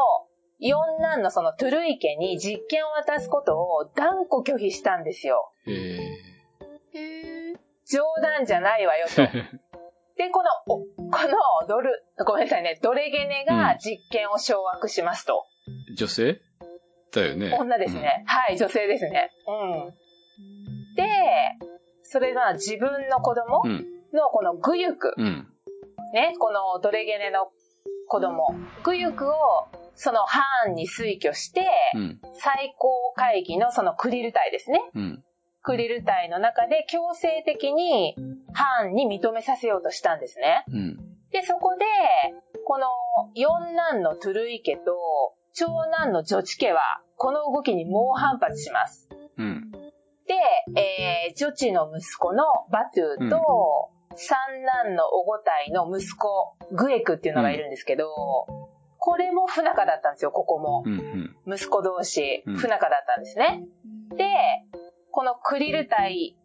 Speaker 3: 四男のそのトゥルイ家に実権を渡すことを断固拒否したんですよ。
Speaker 4: えー。
Speaker 5: へー
Speaker 3: 冗談じゃないわよと。で、この、おこのドル、ごめんなさいね、ドレゲネが実権を掌握しますと。
Speaker 4: 女性？だよね。
Speaker 3: 女ですね。はい、女性ですね。うん。で、それが自分の子供
Speaker 4: うん。
Speaker 3: のこのグユク、
Speaker 4: うん。
Speaker 3: ね、このドレゲネの子供、グユクをそのハーンに推挙して、
Speaker 4: うん。
Speaker 3: 最高会議のそのクリル隊ですね。
Speaker 4: うん。
Speaker 3: クリル隊の中で強制的にハーンに認めさせようとしたんですね。
Speaker 4: うん。
Speaker 3: で、そこで、この四男のトゥルイ家と長男のジョチ家は、この動きに猛反発します。
Speaker 4: うん。
Speaker 3: で、えー、ジョチの息子のバトゥーと、三男のオゴタイの息子、グエクっていうのがいるんですけど、これも不仲だったんですよ、ここも。
Speaker 4: うん。うん。
Speaker 3: 息子同士、
Speaker 4: うん
Speaker 3: 不仲だったんですね。で、このクリル隊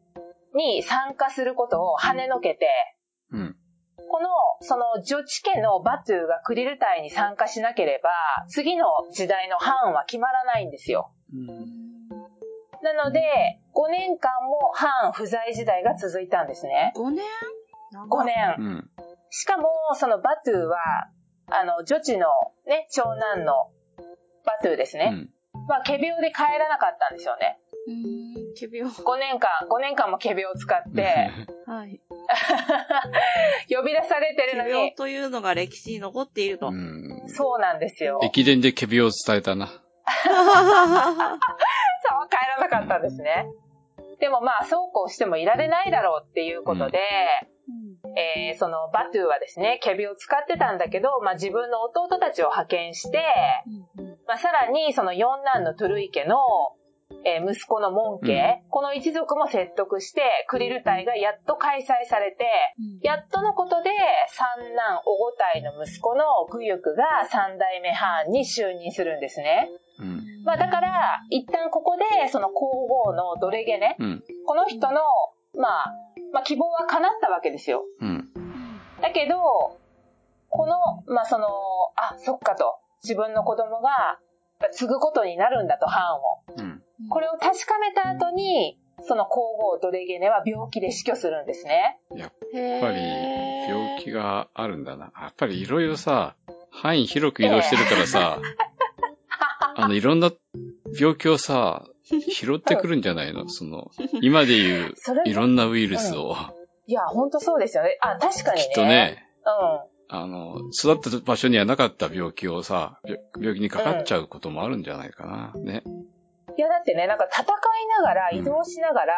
Speaker 3: に参加することを跳ねのけて、この、その、女地家のバトゥーがクリル隊に参加しなければ、次の時代の藩は決まらないんですよ。
Speaker 4: うん
Speaker 3: なので、5年間も藩不在時代が続いたんですね。
Speaker 5: 5年
Speaker 3: ？5年。
Speaker 4: うん。
Speaker 3: しかも、そのバトゥーは、あの、女地のね、長男のバトゥーですね。
Speaker 4: うん。
Speaker 3: まあ、仮病で帰らなかったんですよね。
Speaker 5: うーん、仮病。
Speaker 3: 5年間、5年間も仮病を使って、
Speaker 5: はい。
Speaker 3: 呼び出されてるの
Speaker 5: 仮病
Speaker 3: に、
Speaker 5: というのが歴史に残っていると。
Speaker 4: うん。
Speaker 3: そうなんですよ。
Speaker 4: 駅伝でケビを伝えたな。
Speaker 3: そう、帰らなかったんですね。でもまあ、そうこうしてもいられないだろうっていうことで、えーそのバトゥーはですね、ケビを使ってたんだけど、まあ自分の弟たちを派遣して、まあさらにその四男のトゥルイ家の、えー息子のモン家、この一族も説得して、クリル隊がやっと開催されて、やっとのことで、三男オゴタイの息子のグユクが三代目藩に就任するんですね。
Speaker 4: うん。
Speaker 3: まあだから、一旦ここで、その皇后のドレゲね、
Speaker 4: うん。
Speaker 3: この人の、まあ、まあ希望は叶ったわけですよ。
Speaker 4: うん。
Speaker 3: だけど、この、まあその、あ、そっかと。自分の子供が継ぐことになるんだと、藩を。
Speaker 4: うん。
Speaker 3: これを確かめた後に、その皇后ドレゲネは病気で死去するんですね。
Speaker 4: やっ
Speaker 5: や
Speaker 4: ぱり、病気があるんだな。やっぱりいろいろさ、範囲広く移動してるからさ、あの、いろんな病気をさ、拾ってくるんじゃないの？その、今で言う いろんなウイルスを、
Speaker 3: いや、ほんとそうですよね。あ、確かにね。
Speaker 4: きっとね、
Speaker 3: うん。
Speaker 4: あの、育った場所にはなかった病気をさ、病病気にかかっちゃうこともあるんじゃないかな。ね。
Speaker 3: いや、だってね、なんか戦いながら、
Speaker 4: うん
Speaker 3: 移動しながら、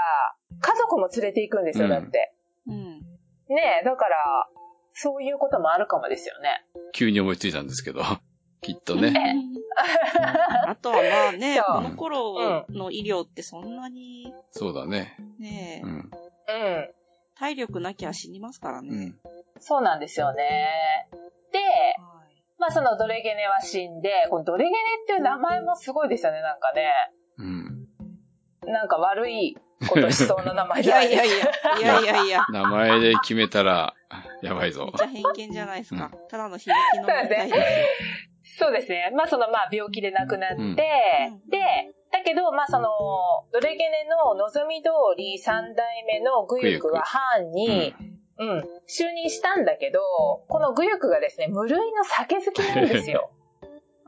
Speaker 3: 家族も連れて行くんですよ、
Speaker 4: うん
Speaker 3: だって。
Speaker 5: うん。
Speaker 3: ねえ、だから、そういうこともあるかもですよね。
Speaker 4: 急に思いついたんですけど、きっとね。
Speaker 5: あとはまあね、この頃の医療ってそんなに
Speaker 4: そうだね。
Speaker 5: ね、
Speaker 4: うん。
Speaker 3: うん。
Speaker 5: 体力なきゃ死にますからね。
Speaker 4: うん。
Speaker 3: そうなんですよね。で、
Speaker 5: はい
Speaker 3: まあそのドレゲネは死んで、このドレゲネっていう名前もすごいですよね、なんかね。
Speaker 4: うん。
Speaker 3: なんか悪いことしそうな名前
Speaker 5: い
Speaker 3: じゃないです
Speaker 5: やいやい
Speaker 3: か。
Speaker 5: や、いやいやいや。
Speaker 4: 名前で決めたら、やばい
Speaker 5: め
Speaker 4: ぞ
Speaker 5: っ。ちゃ偏見じゃないですか。ただの響きの問題ですよ。
Speaker 3: そうですね。まあそのまあ病気で亡くなって、
Speaker 4: うん
Speaker 3: で、だけどまあその、ドレゲネの望み通り三代目のグユクは藩に、うん、就任したんだけど、このグユクがですね、無類の酒好きなんですよ。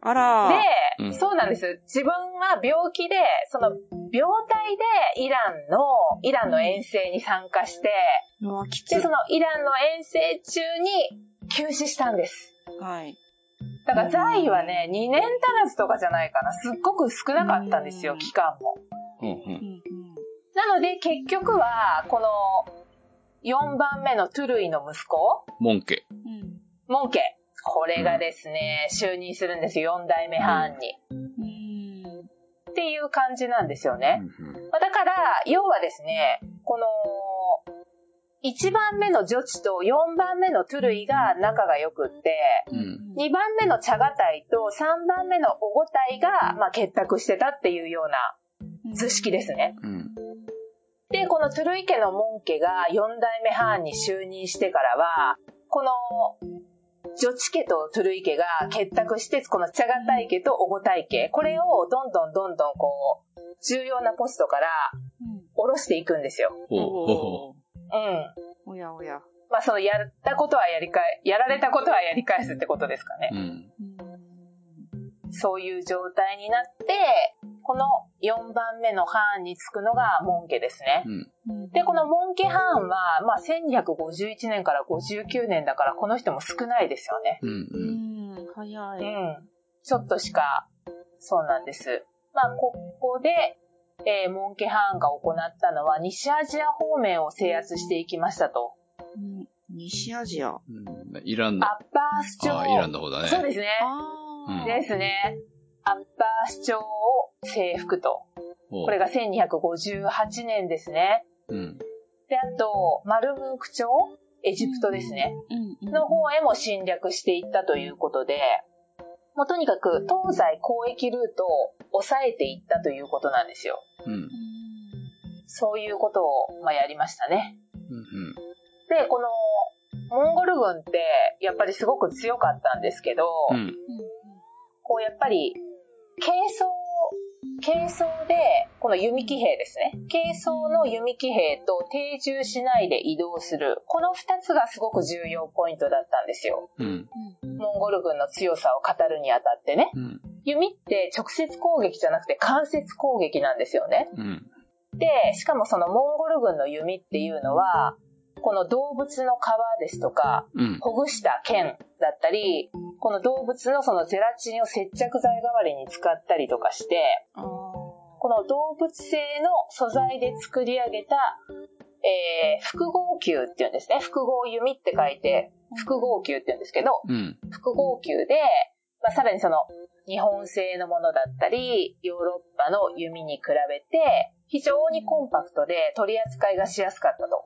Speaker 5: あら
Speaker 3: で、
Speaker 4: うん
Speaker 3: そうなんです。自分は病気で、その病態でイランの、イランの遠征に参加して、
Speaker 5: うわ、きつ
Speaker 3: で、そのイランの遠征中に急死したんです。
Speaker 5: はい。
Speaker 3: だから在位はね、2年足らずとかじゃないかな。すっごく少なかったんですよ、
Speaker 5: うん
Speaker 3: 期間も。
Speaker 4: うんう。
Speaker 5: うんん
Speaker 3: なので結局は、この4番目のトゥルイの息子、
Speaker 4: モンケ。
Speaker 5: うん。
Speaker 3: モンケ。これがですね、就任するんですよ、4代目藩に。
Speaker 5: うん。
Speaker 3: っていう感じなんですよね。
Speaker 4: うん
Speaker 3: まあだから、要はですね、この、1番目のジョチと4番目のトゥルイが仲が良くって、
Speaker 4: うん
Speaker 3: 2番目のチャガタイと3番目のオゴタイが、まあ、結託してたっていうような図式ですね。
Speaker 4: うん。
Speaker 3: で、このトゥルイ家の門家が4代目藩に就任してからは、この、ジョチ家とトゥルイ家が結託して、このチャガタイ家とオゴタイ家、これをどんどんどんどんこう、重要なポストから下ろしていくんですよ。
Speaker 4: ほう
Speaker 3: ん。
Speaker 5: おやおや。
Speaker 3: まあそのやったことはやり返、やられたことはやり返すってことですかね。。
Speaker 4: うん。
Speaker 3: そういう状態になって、この4番目の藩につくのが門家ですね。
Speaker 4: うん。
Speaker 3: で、この門家藩は、まあ1251年から59年だからこの人も少ないですよね。
Speaker 4: うん。
Speaker 5: う
Speaker 4: うん。
Speaker 5: ん、早い。
Speaker 3: うん。ちょっとしか、そうなんです。まあここで、えー、門家藩が行ったのは西アジア方面を制圧していきましたと。
Speaker 5: うん西アジア。
Speaker 4: うんイランの、
Speaker 3: アッパース朝
Speaker 4: ああ、イランの方だね。
Speaker 3: そうですね。ですね。アッパース朝を征服と。これが1258年ですね。
Speaker 4: うん。
Speaker 3: で、あと、マルムーク朝、エジプトですね。
Speaker 5: うんうん
Speaker 3: の方へも侵略していったということで、もうとにかく東西交易ルートを抑えていったということなんですよ。
Speaker 4: うん。
Speaker 3: そういうことを、まあ、やりましたね。
Speaker 4: うん。
Speaker 3: で、この、モンゴル軍ってやっぱりすごく強かったんですけど、
Speaker 4: うん。
Speaker 3: こうやっぱり軽装、軽装で、この弓騎兵ですね。軽装の弓騎兵と定住しないで移動する。この二つがすごく重要ポイントだったんですよ。
Speaker 4: うん。
Speaker 3: モンゴル軍の強さを語るにあたってね。
Speaker 4: うん。
Speaker 3: 弓って直接攻撃じゃなくて間接攻撃なんですよね。
Speaker 4: うん。
Speaker 3: で、しかもそのモンゴル軍の弓っていうのは、この動物の皮ですとか、
Speaker 4: うん。
Speaker 3: ほぐした剣だったり、この動物のそのゼラチンを接着剤代わりに使ったりとかして、この動物性の素材で作り上げた、えー、複合球っていうんですね。複合弓って書いて、複合球って言うんですけど、
Speaker 4: うん。
Speaker 3: 複合球で、まあ、さらにその日本製のものだったり、ヨーロッパの弓に比べて、非常にコンパクトで取り扱いがしやすかったと。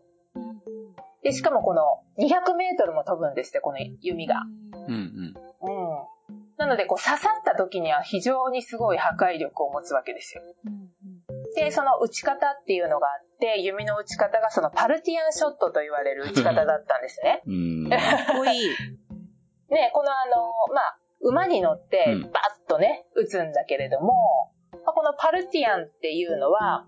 Speaker 3: で、しかもこの200メートルも飛ぶんですって、この弓が。
Speaker 4: うん。うん。
Speaker 3: うん。なので、こう刺さった時には非常にすごい破壊力を持つわけですよ。で、その打ち方っていうのがあって、弓の打ち方がそのパルティアンショットと言われる打ち方だったんですね。
Speaker 4: うん。
Speaker 5: かっこいい。
Speaker 3: ね、このあの、まあ、馬に乗って
Speaker 4: うん
Speaker 3: バッとね、撃つんだけれども、まあこのパルティアンっていうのは、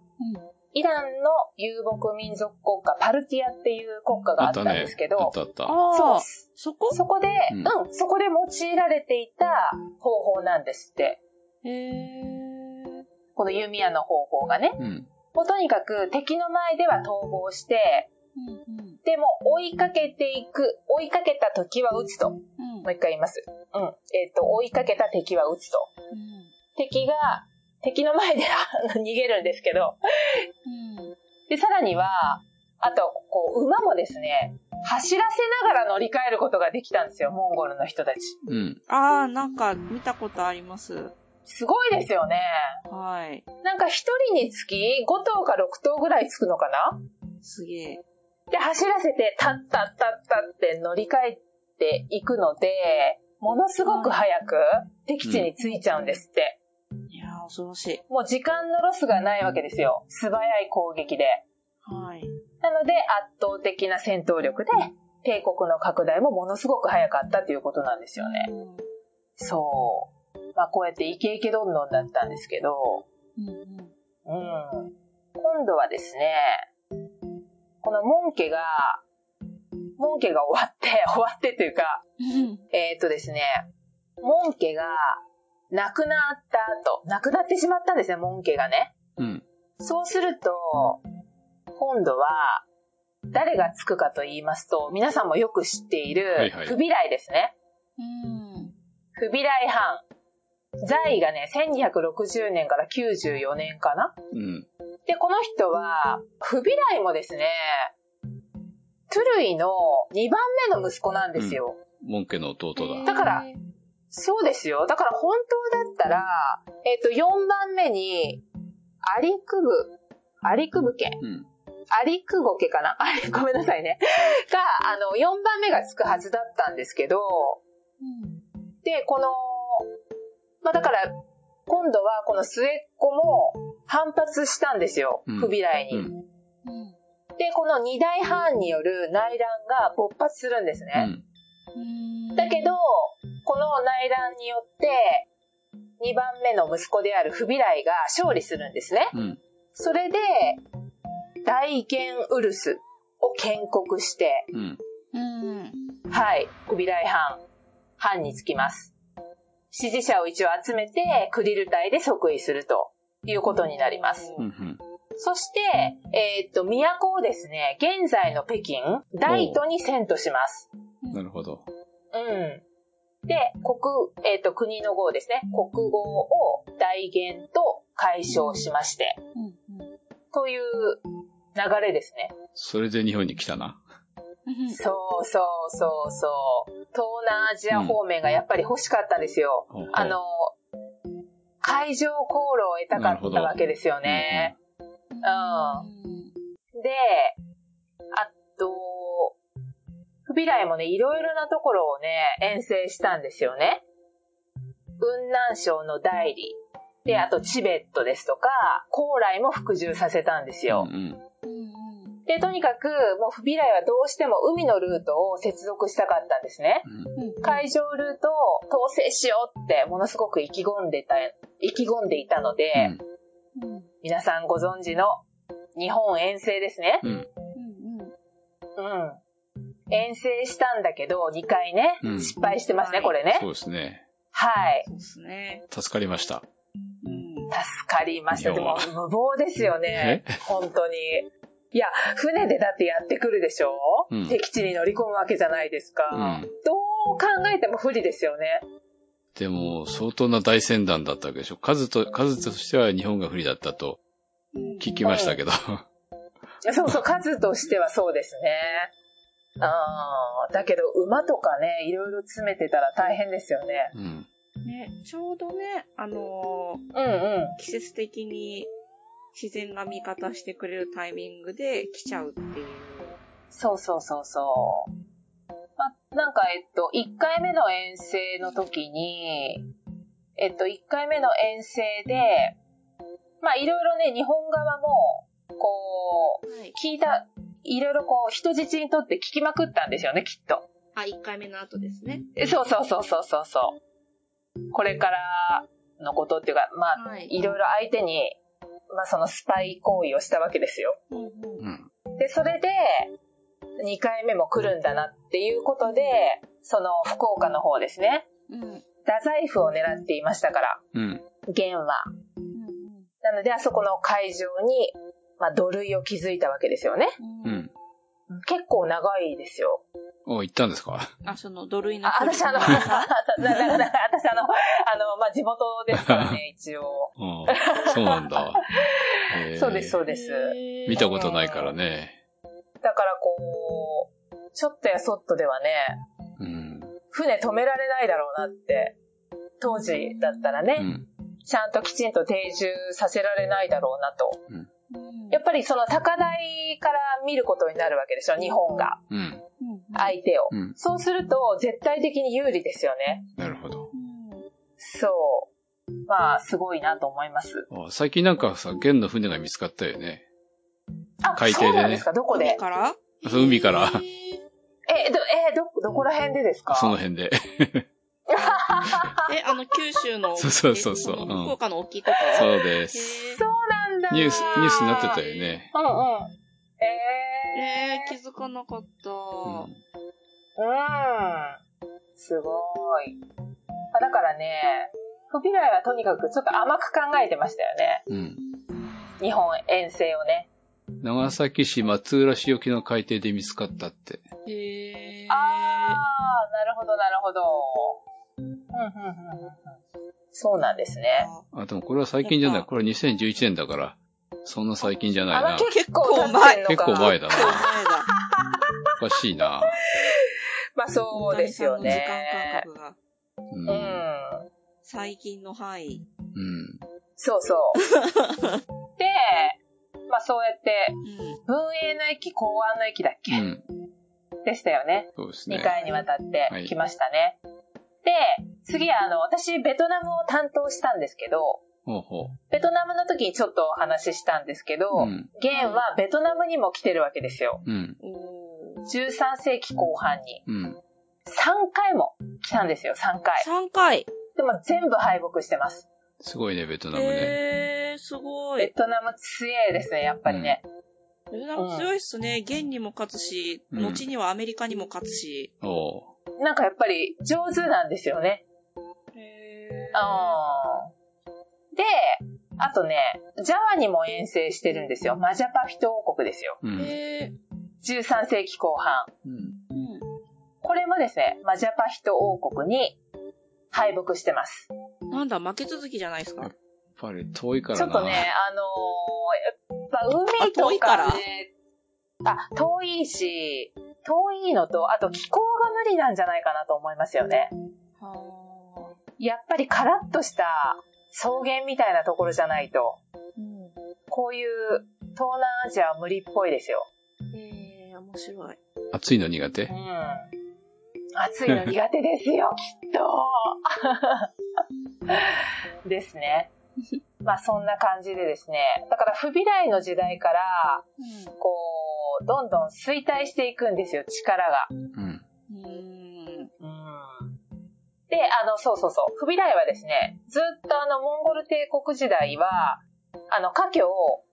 Speaker 3: イランの遊牧民族国家、パルティアっていう国家があったんですけど、
Speaker 4: あったあった。
Speaker 3: そう
Speaker 5: ああ、そこ？
Speaker 3: そこで、
Speaker 4: う
Speaker 3: うんん、そこで用いられていた方法なんですって。
Speaker 5: へー。
Speaker 3: この弓矢の方法がね。
Speaker 4: うん。
Speaker 3: もうとにかく敵の前では逃亡して、でも追いかけていく、追いかけた時は撃つと。もう一回言います。うん。えっ、と、追いかけた敵は撃つと。敵が、敵の前で逃げるんですけど、で、さらには、あと、こう、馬もですね、走らせながら乗り換えることができたんですよ、モンゴルの人たち。
Speaker 4: うん。
Speaker 5: ああ、なんか見たことあります。
Speaker 3: すごいですよね。
Speaker 5: はい。
Speaker 3: なんか一人につき5頭か6頭ぐらいつくのかな？
Speaker 5: すげえ。
Speaker 3: で、走らせて、タッタッタッタって乗り換えていくので、ものすごく早く敵地に着いちゃうんですって。
Speaker 5: 恐ろしい。
Speaker 3: もう時間のロスがないわけですよ。素早い攻撃で。
Speaker 5: はい。
Speaker 3: なので、圧倒的な戦闘力で、帝国の拡大もものすごく早かったということなんですよね。そう。まあ、こうやってイケイケどんどんだったんですけど、
Speaker 5: うんうん
Speaker 3: うん。今度はですね、このモン家が、モン家が終わって、終わってというか、えーっとですね、モン家が亡くなった後、亡くなってしまったんですね、モン家がね。
Speaker 4: うん。
Speaker 3: そうすると、今度は、誰がつくかと言いますと、皆さんもよく知っている
Speaker 4: はいはい、
Speaker 3: フビライですね。
Speaker 5: うん。
Speaker 3: フビライ藩。在位がね、1260年から94年かな
Speaker 4: うん。
Speaker 3: で、この人は、フビライもですね、トゥルイの2番目の息子なんですよ。
Speaker 4: モン家の弟だ。
Speaker 3: だからそうですよ。だから本当だったら、えっ、と、4番目に、アリクブ、アリクブ家、
Speaker 4: うん。
Speaker 3: アリクゴ家かな？あれ、ごめんなさいね。が、あの、4番目がつくはずだったんですけど、で、この、まあ、だから、今度はこの末っ子も反発したんですよ。
Speaker 4: うん
Speaker 3: 不備来に。
Speaker 4: うん。
Speaker 3: で、この二大藩による内乱が勃発するんです
Speaker 4: う
Speaker 3: ね。
Speaker 4: ん。
Speaker 3: だけど、この内乱によって、2番目の息子であるフビライが勝利するんですね。
Speaker 4: うん。
Speaker 3: それで、大元ウルスを建国して、
Speaker 4: うん。
Speaker 5: うん。
Speaker 3: はい、フビライ藩、藩につきます。支持者を一応集めて、クリル隊で即位するということになります。
Speaker 4: うん。うん。
Speaker 3: そして、えーっと、都をですね、現在の北京、大都に遷都します。
Speaker 4: なるほど。
Speaker 3: うん。で、国、えっ、と、国の号ですね。国語を大元と解消しまして、という流れですね。
Speaker 4: それで日本に来たな。
Speaker 3: そうそうそうそう。東南アジア方面がやっぱり欲しかったですよ。
Speaker 4: ほうほう
Speaker 3: あの、海上航路を得たかったわけですよね。うん。で、あと、フビライもね、いろいろなところをね、遠征したんですよね。雲南省の代理。で、あとチベットですとか、高麗も服従させたんですよ。
Speaker 4: うん。
Speaker 3: で、とにかく、もう不備来はどうしても海のルートを接続したかったんですね。
Speaker 4: うん
Speaker 3: 海上ルートを統制しようってものすごく意気込んでた、意気込んでいたので、
Speaker 4: うん
Speaker 3: 皆さんご存知の日本遠征ですね。
Speaker 4: うん。
Speaker 5: うん
Speaker 3: うん。遠征したんだけど、2回ね、
Speaker 4: うん
Speaker 3: 失敗してますね、
Speaker 5: はい
Speaker 3: これね
Speaker 4: そう。ですね。
Speaker 3: はい。
Speaker 5: そうですね。
Speaker 4: 助かりました。
Speaker 5: うん。
Speaker 3: 助かりました。でも無謀ですよね。本当に。いや、船でだってやってくるでしょ、
Speaker 4: うん
Speaker 3: 敵地に乗り込むわけじゃないですか。
Speaker 4: うん
Speaker 3: どう考えても不利ですよね。
Speaker 4: でも、相当な大船団だったわけでしょ？数と、数としては日本が不利だったと聞きましたけど。
Speaker 3: そうそう、数としてはそうですね。あーだけど、馬とかね、いろいろ詰めてたら大変ですよね。
Speaker 4: うん。
Speaker 5: ね、ちょうどね、あのー
Speaker 3: うんうん。
Speaker 5: 季節的に自然が味方してくれるタイミングで来ちゃうっていう。
Speaker 3: そうそうそうそう。まあ、なんか、えっと、1回目の遠征の時に、えっと、1回目の遠征で、まあ、いろいろね、日本側も、こう、
Speaker 5: はい。
Speaker 3: 聞いた、いろいろこう、人質にとって聞きまくったんですよね、きっと。
Speaker 5: あ、1回目の後ですね。
Speaker 3: えそうそうそうそうそうそう。これからのことっていうか、まあ、
Speaker 5: はい
Speaker 3: いろいろ相手に、まあ、そのスパイ行為をしたわけですよ。
Speaker 5: うん。
Speaker 3: で、それで、2回目も来るんだなっていうことで、その福岡の方ですね。
Speaker 5: うん。
Speaker 3: 太宰府を狙っていましたから、
Speaker 4: うん。
Speaker 3: 元は。
Speaker 5: うん
Speaker 3: なので、あそこの会場に、まあ、土塁を築いたわけですよね。
Speaker 5: う。
Speaker 4: うんん。
Speaker 3: 結構長いですよ。
Speaker 4: お、行ったんですか？
Speaker 5: あ、その土塁の
Speaker 3: あ、私あの、私あの、あの、まあ、地元ですからね、一応。
Speaker 4: うん。そうなんだ。
Speaker 3: そうです、そうです。
Speaker 4: 見たことないからね。
Speaker 3: だからこう、ちょっとやそっとではね、
Speaker 4: うん。
Speaker 3: 船止められないだろうなって、当時だったらね、
Speaker 4: うん。
Speaker 3: ちゃんときちんと定住させられないだろうなと。
Speaker 5: うん
Speaker 3: やっぱりその高台から見ることになるわけですよ、日本が。
Speaker 4: うん。
Speaker 5: うん
Speaker 3: 相手を。
Speaker 4: うん。
Speaker 3: そうすると、絶対的に有利ですよね。
Speaker 4: なるほど。
Speaker 5: うん
Speaker 3: そう。まあ、すごいなと思います。
Speaker 4: あ最近なんかさ、元の船が見つかったよね。
Speaker 3: あ、
Speaker 4: 海底でね
Speaker 3: そうなんですか？どこで？
Speaker 5: 海から？
Speaker 4: 海から、
Speaker 3: え、ど、え、ど、どこら辺でですか？
Speaker 4: その辺で。
Speaker 5: え、あの、九州の、
Speaker 4: そうそうそうそう
Speaker 5: え
Speaker 4: うん
Speaker 5: 福岡の沖とか
Speaker 4: そうで
Speaker 5: へ
Speaker 4: す。
Speaker 3: そうなんだ。
Speaker 4: ニュース、ニュースになってたよね。
Speaker 3: うんうん。え
Speaker 5: えー、気づかなかった。
Speaker 4: うん。
Speaker 3: ー、うん。すごい。あだからね、不備来はとにかくちょっと甘く考えてましたよね。
Speaker 4: うん。
Speaker 3: 日本遠征をね。
Speaker 4: 長崎市松浦市沖の海底で見つかったって。
Speaker 5: へー。
Speaker 3: あー、なるほどなるほど。うんうんうんうんそうなんですね。
Speaker 4: あ、でもこれは最近じゃない。これは2011年だから、そんな最近じゃないな。
Speaker 3: 結構経ってんのか。
Speaker 4: 結構前だな。おかしいな。
Speaker 3: まあそうですよね。
Speaker 5: 時間感覚が
Speaker 4: う。
Speaker 3: うんん。
Speaker 5: 最近の範囲。
Speaker 4: うん。
Speaker 3: そうそう。で、まあそうやって、
Speaker 5: うん。
Speaker 3: 文英の駅、公安の駅だっ
Speaker 4: う
Speaker 3: け、
Speaker 4: ん。
Speaker 3: でしたよね。2
Speaker 4: そうですね。
Speaker 3: 回にわたって
Speaker 4: はい
Speaker 3: 来ましたね。で、次はあの、私、ベトナムを担当したんですけど、
Speaker 4: ほうほ
Speaker 3: ベトナムの時にちょっとお話ししたんですけど、
Speaker 4: う。うん。
Speaker 3: ゲンはベトナムにも来てるわけですよ。
Speaker 4: うん。
Speaker 5: おー
Speaker 3: 13世紀後半に。
Speaker 4: うん。
Speaker 3: 3回も来たんですよ、3回。
Speaker 5: 3回。
Speaker 3: でも全部敗北してます。
Speaker 4: すごいね、ベトナムね。
Speaker 5: へー、すごい。
Speaker 3: ベトナム強いですね、やっぱりね。
Speaker 5: ベトナム強いっすね。現にも勝つし、
Speaker 4: うん
Speaker 5: 後にはアメリカにも勝つし。
Speaker 4: おう。
Speaker 3: なんかやっぱり上手なんですよね。
Speaker 5: へ
Speaker 3: で、あとね、ジャワにも遠征してるんですよ。マジャパフィト王国ですよ。
Speaker 4: うん。
Speaker 5: へ
Speaker 3: 13世紀後半。
Speaker 4: うん。
Speaker 3: これもですね、マジャパフィト王国に敗北してます。
Speaker 5: なんだ、負け続きじゃないですか？
Speaker 4: やっぱり遠いからな。
Speaker 3: ちょっとね、あのーやっぱ海
Speaker 5: あ遠
Speaker 3: と
Speaker 5: いか
Speaker 3: ね、あ、遠いし、遠いのと、あと気候が無理なんじゃないかなと思いますよね。
Speaker 5: は
Speaker 3: やっぱりカラッとした草原みたいなところじゃないと、
Speaker 5: ー。うん。
Speaker 3: こういう東南アジアは無理っぽいですよ。
Speaker 5: へー、面白い。
Speaker 4: 暑いの苦手？
Speaker 3: うん。暑いの苦手ですよ、きっと。ですね。まあそんな感じでですね。だから不備来の時代から、
Speaker 5: うん。
Speaker 3: こどんどん衰退していくんですよ、力が。
Speaker 4: うん。
Speaker 5: うん。
Speaker 3: うん。で、あの、そうそうそう。フビライはですね、ずっとあの、モンゴル帝国時代は、あの、家居を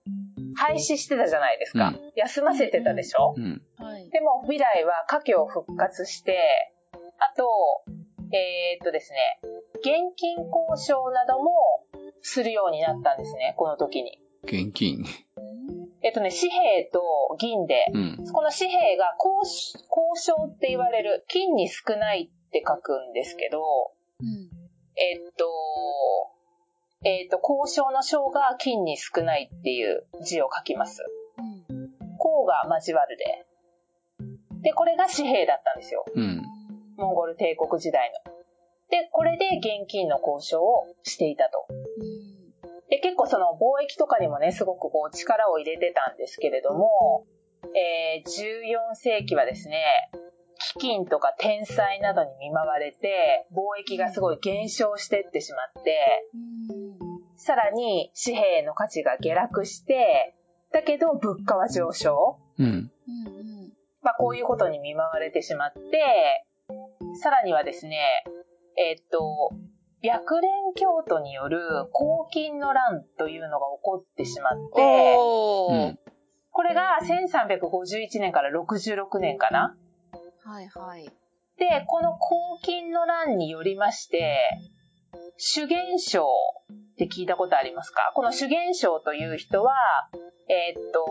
Speaker 3: 廃止してたじゃないですか。
Speaker 4: うん
Speaker 3: 休ませてたでしょ、
Speaker 4: うん。
Speaker 5: はい。
Speaker 3: でも、フビライは家居を復活して、あと、えーっとですね、現金交渉などもするようになったんですね、この時に。
Speaker 4: 現金。
Speaker 3: えっとね、紙幣と銀で、
Speaker 4: うん。
Speaker 3: この紙幣が交交渉って言われる、金に少ないって書くんですけど、
Speaker 5: うん。
Speaker 3: えっと、えっと、交渉の章が金に少ないっていう字を書きます。
Speaker 5: うん。
Speaker 3: 項が交わるで。で、これが紙幣だったんですよ。
Speaker 4: うん。
Speaker 3: モンゴル帝国時代の。で、これで現金の交渉をしていたと。で、結構その貿易とかにもね、すごくこう力を入れてたんですけれども、えー14世紀はですね、飢饉とか天災などに見舞われて、貿易がすごい減少してってしまって、さらに紙幣の価値が下落して、だけど物価は上昇。
Speaker 4: うん。
Speaker 3: まあこういうことに見舞われてしまって、さらにはですね、えーっと、白蓮教徒による黄金の乱というのが起こってしまって。これが1351年から66年かな。
Speaker 5: はいはい。
Speaker 3: で、この黄金の乱によりまして、主元将って聞いたことありますか？この主元将という人は、えーっと、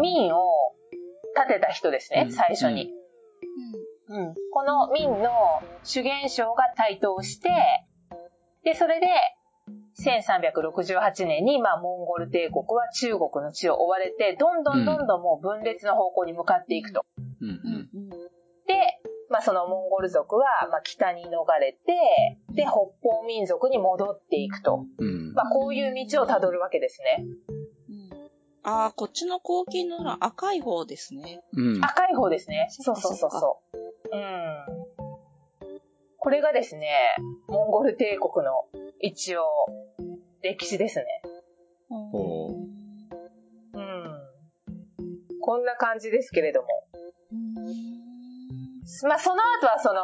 Speaker 3: 民を建てた人ですね、
Speaker 4: うん。
Speaker 3: 最初に。うん。この民の主元将が台頭して、で、それで、1368年に、まあ、モンゴル帝国は中国の地を追われて、どんどんどんどんもう分裂の方向に向かっていくと。
Speaker 4: うん。うん。
Speaker 5: うん。
Speaker 3: で、まあ、そのモンゴル族は、まあ、北に逃れて、で、北方民族に戻っていくと。
Speaker 4: うん。
Speaker 3: まあ、こういう道をたどるわけですね。
Speaker 5: うん。ああ、こっちの黄金の裏赤い方ですね。
Speaker 4: うん。
Speaker 3: 赤い方ですね。
Speaker 5: そ
Speaker 3: そう
Speaker 5: そ
Speaker 3: うそうそう。うん。これがですね、モンゴル帝国の一応、歴史ですね。
Speaker 4: ほう
Speaker 3: うん。こんな感じですけれども。まあ、その後はその、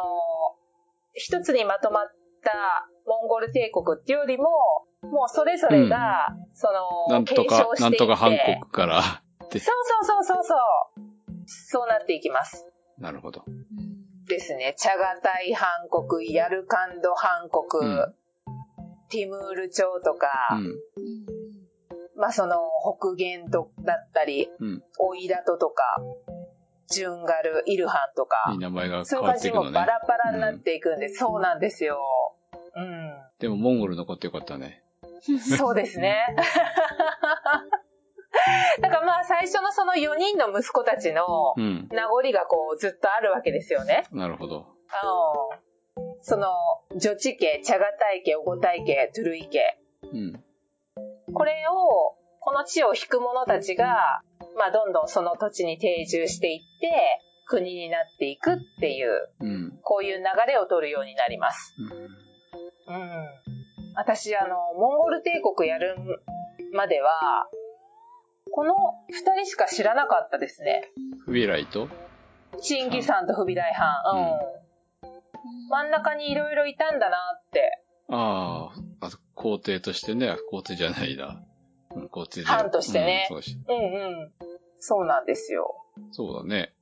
Speaker 3: 一つにまとまったモンゴル帝国っていうよりも、もうそれぞれが、その、
Speaker 4: なんとか
Speaker 3: 継承、していって
Speaker 4: なんとか韓国からって。
Speaker 3: そうそうそうそうそう。そうなっていきます。
Speaker 4: なるほど。
Speaker 3: ですね。チャガタイ韓国、ヤルカンド韓国、
Speaker 4: うん
Speaker 3: ティムール朝とか、
Speaker 4: うん。
Speaker 3: まあその北限とだったり、
Speaker 4: うん。
Speaker 3: オイラトとか、ジュンガル、イルハンとか
Speaker 4: いい、名前が
Speaker 3: そう
Speaker 4: 変わっていくのね。
Speaker 3: バラバラになっていくんで、そうなんですよ。うん。
Speaker 4: でもモンゴル残ってよかったね。
Speaker 3: そうですね。だからまあ最初のその4人の息子たちの
Speaker 4: うん。
Speaker 3: 名残がこうずっとあるわけですよね。
Speaker 4: なるほど。
Speaker 3: うんその、女地家、チャガタイ家、オゴタイ家、トゥルイ家。
Speaker 4: うん。
Speaker 3: これを、この地を引く者たちが、まあどんどんその土地に定住していって、国になっていくっていう、
Speaker 4: うん。
Speaker 3: こういう流れを取るようになります。
Speaker 4: うん
Speaker 3: うん。私、あの、モンゴル帝国やるまでは、この二人しか知らなかったですね。
Speaker 4: フビライと
Speaker 3: チンギさんとフビライハン。うん。真ん中にいろいろいたんだなって。
Speaker 4: ああ、あと皇帝としてね、皇帝じゃないな。うん皇帝で。
Speaker 3: 藩としてね
Speaker 4: うんそう
Speaker 3: んうん。そうなんですよ。
Speaker 4: そうだね。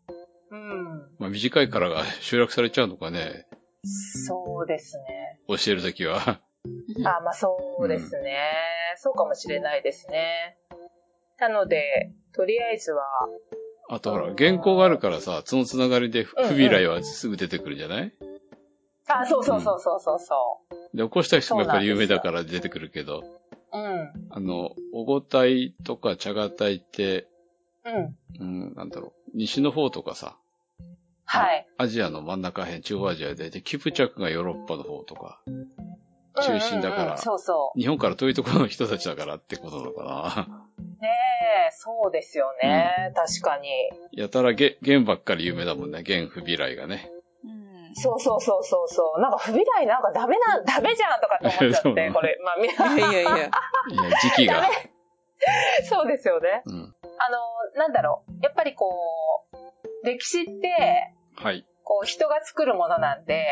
Speaker 3: うん。
Speaker 4: まあ短いからが集約されちゃうのかね。
Speaker 3: そうですね。
Speaker 4: 教えるときは。
Speaker 3: あ、まあそうですね。そうかもしれないですね。なので、とりあえずは、
Speaker 4: あとほら、原稿があるからさ、そのつながりでフ
Speaker 3: うんうん
Speaker 4: フビライはすぐ出てくるじゃない？
Speaker 3: あ、そうそうそうそうそうそ
Speaker 4: で、起こした人がやっぱり有名だから出てくるけど、
Speaker 3: う。うん。
Speaker 4: あの、オゴタイとかチャガタイって、
Speaker 3: うん。
Speaker 4: うん、なんだろう、西の方とかさ、
Speaker 3: はい。
Speaker 4: アジアの真ん中辺、中央アジアで、で、キプチャクがヨーロッパの方とか、中心だから
Speaker 3: うんうんうんそうそ
Speaker 4: 日本から遠いところの人たちだからってことなのかな。
Speaker 3: う。ねえ、そうですよね。確かに。
Speaker 4: やたらゲ、弦ばっかり有名だもんね、弦不ビライがね。
Speaker 5: うん。
Speaker 3: そうそうそうそうそう。なんか不備来なんかダメな、ダメじゃんとかって思っちゃって、これ。まあみん
Speaker 5: いやいやいや。
Speaker 4: いや、時期が。
Speaker 3: そうですよね。
Speaker 4: うん。
Speaker 3: あの、なんだろう。やっぱりこう、歴史って、
Speaker 4: はい。
Speaker 3: こう、人が作るものなんで、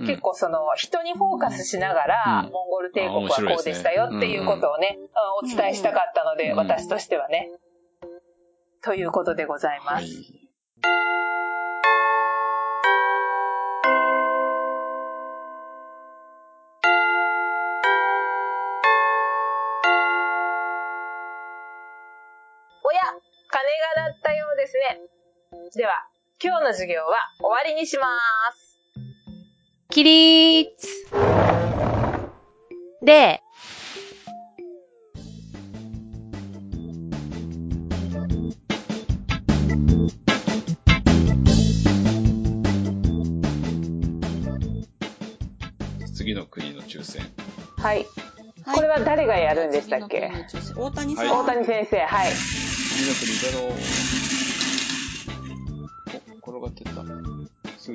Speaker 4: うん
Speaker 3: 結構その、人にフォーカスしながら、
Speaker 4: うん
Speaker 3: モンゴル帝国はこうでしたよっていうことをね、うんお伝えしたかったので、
Speaker 4: うん
Speaker 3: 私としてはね。ということでございま
Speaker 4: は
Speaker 3: す。
Speaker 4: い。
Speaker 3: おや、鐘が鳴ったようですね。では、今日の授業は終わりにします。
Speaker 2: 起立で、
Speaker 4: 次の国の抽選。
Speaker 3: はい。
Speaker 5: はい
Speaker 3: これは誰がやるんでしたっけ？
Speaker 5: 大谷さん。
Speaker 4: はい
Speaker 3: 大谷先生、はい。
Speaker 4: 次の国だろう。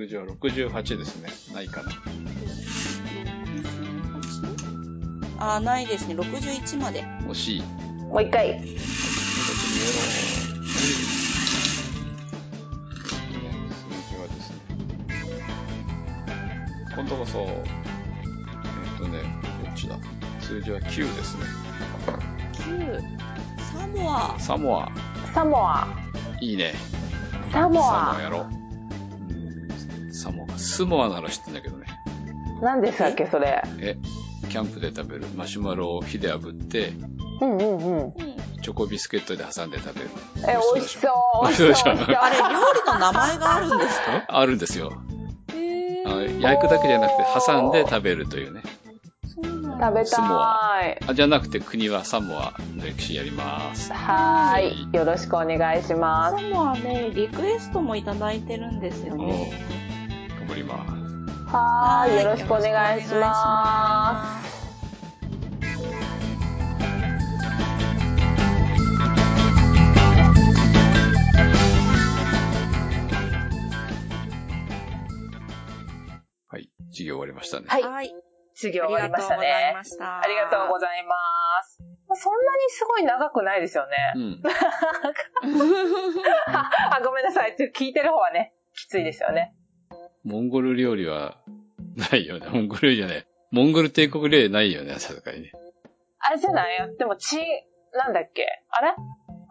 Speaker 4: った。数字は68ですね。ないかな。
Speaker 5: あー、ないですね。61まで。
Speaker 4: 惜しい。
Speaker 3: もう一回。
Speaker 4: 形にやろう。数字はですね。今度こそ、えっとね、どっちだ数字は9ですね。
Speaker 5: 9。サモア。
Speaker 4: サモア。
Speaker 3: サモア。
Speaker 4: いいね。
Speaker 3: サモ
Speaker 4: サモア
Speaker 3: ア。
Speaker 4: やろう。うんサモア。スモアなら知ってんだけどね。
Speaker 3: 何でしたっけ、それ？
Speaker 4: え、キャンプで食べるマシュマロを火で炙って、
Speaker 3: うんうんうん。
Speaker 5: うん。
Speaker 4: チョコビスケットで挟んで食べる。
Speaker 3: え、美味しそう。
Speaker 4: 美味しそうでしょ？
Speaker 5: あれ、料理の名前があるんですか？
Speaker 4: あるんですよ。
Speaker 5: へ
Speaker 4: あの焼くだけじゃなくて挟んで食べるというね。
Speaker 5: そうなんだ
Speaker 3: 食べ
Speaker 4: スモ
Speaker 3: たい。
Speaker 4: あ、じゃなくて国はサモアの歴史やります。
Speaker 3: はーい。よろしくお願いしま
Speaker 5: サ
Speaker 3: す。
Speaker 5: モアね、リクエストもいただいてるんですよね。
Speaker 3: はーい。よろしくお願いしま
Speaker 4: はい。授業終わりましたね。
Speaker 3: はい
Speaker 5: す。はい。
Speaker 3: 授業
Speaker 5: あり
Speaker 3: 終わりました
Speaker 5: がとうござい
Speaker 3: ね。
Speaker 5: ました。
Speaker 3: ありがとうございます。まあそんなにすごい長くないですよね。
Speaker 4: うん。
Speaker 3: あ、ごめんなさい。ちょっと聞いてる方はね、きついですよね。
Speaker 4: モンゴル料理はないよね。モンゴル料理じゃない。モンゴル帝国料理ないよね、さすがにね。
Speaker 3: あれじゃない？でも、ち、なんだっけ？あれ？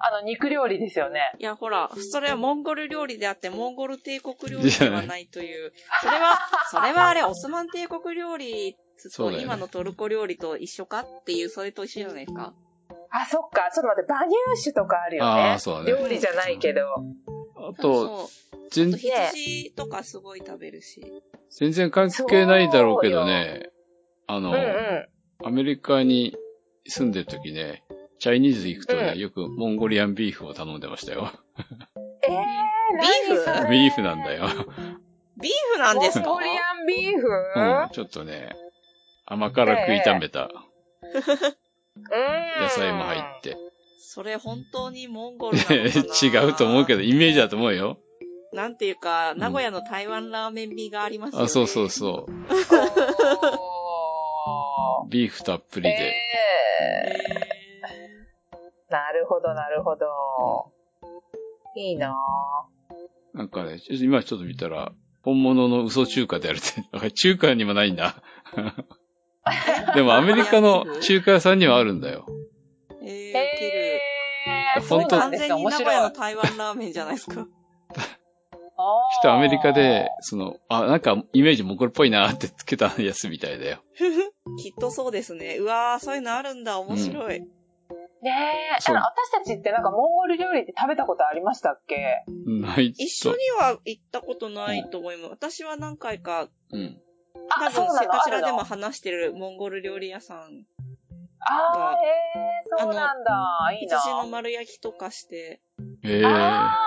Speaker 3: あの、肉料理ですよね。
Speaker 5: いや、ほら、それはモンゴル料理であって、モンゴル帝国料理ではないという。それは、それはあれ、オスマン帝国料理と今のトルコ料理と一緒かっていう、それと一緒じゃないですか。
Speaker 3: あ、そっか。ちょっと待って、馬乳酒とかあるよね。
Speaker 4: あーそうだね
Speaker 3: 料理じゃないけど。
Speaker 4: あと、全
Speaker 5: あと、羊とかすごい食べるし。
Speaker 4: 全然関係ないだろうけどね。あの、
Speaker 3: うんうん。
Speaker 4: アメリカに住んでる時ね、チャイニーズ行くとね、
Speaker 3: うん
Speaker 4: よくモンゴリアンビーフを頼んでましたよ。
Speaker 3: えー、
Speaker 5: ビーフ？
Speaker 4: ビーフなんだよ。
Speaker 5: ビーフなんですか？
Speaker 3: モンゴリアンビーフ？
Speaker 4: うん、ちょっとね、甘辛く炒めた
Speaker 3: うん。
Speaker 4: 野菜も入って。
Speaker 5: それ本当にモンゴルなのかな？
Speaker 4: 違うと思うけど、イメージだと思うよ。
Speaker 5: なんていうか、
Speaker 4: ん
Speaker 5: 名古屋の台湾ラーメン味がありますよね。
Speaker 4: あ、そうそうそう。ビーフたっぷり
Speaker 3: え
Speaker 4: で。
Speaker 5: へ
Speaker 3: ーなるほど、なるほど。いいな
Speaker 4: なんかね、今ちょっと見たら、本物の嘘中華であるって。中華にもないんだ。でもアメリカの中華屋さんにはあるんだよ。
Speaker 5: えー、
Speaker 4: 本当。
Speaker 5: 完全に名古。屋の台湾ラーメンじゃないですか。
Speaker 4: きっとアメリカで、その、あ、なんかイメージモンゴルっぽいなってつけたやつみたいだよ。
Speaker 5: きっとそうですね。うわー、そういうのあるんだ。面白い。
Speaker 3: ねえ、
Speaker 4: そう
Speaker 3: あの私たちってなんかモンゴル料理って食べたことありましたっけ？
Speaker 4: ない
Speaker 5: 一緒には行ったことないと思います。私は何回か、
Speaker 4: うん。
Speaker 5: 多
Speaker 3: あ、そう
Speaker 5: 分、
Speaker 3: なの？
Speaker 5: せかしらでも話してるモンゴル料理屋さん。
Speaker 3: あー、えー、そうなんだ。いいな。
Speaker 5: 羊の丸焼きとかして。
Speaker 4: ええー。
Speaker 3: あ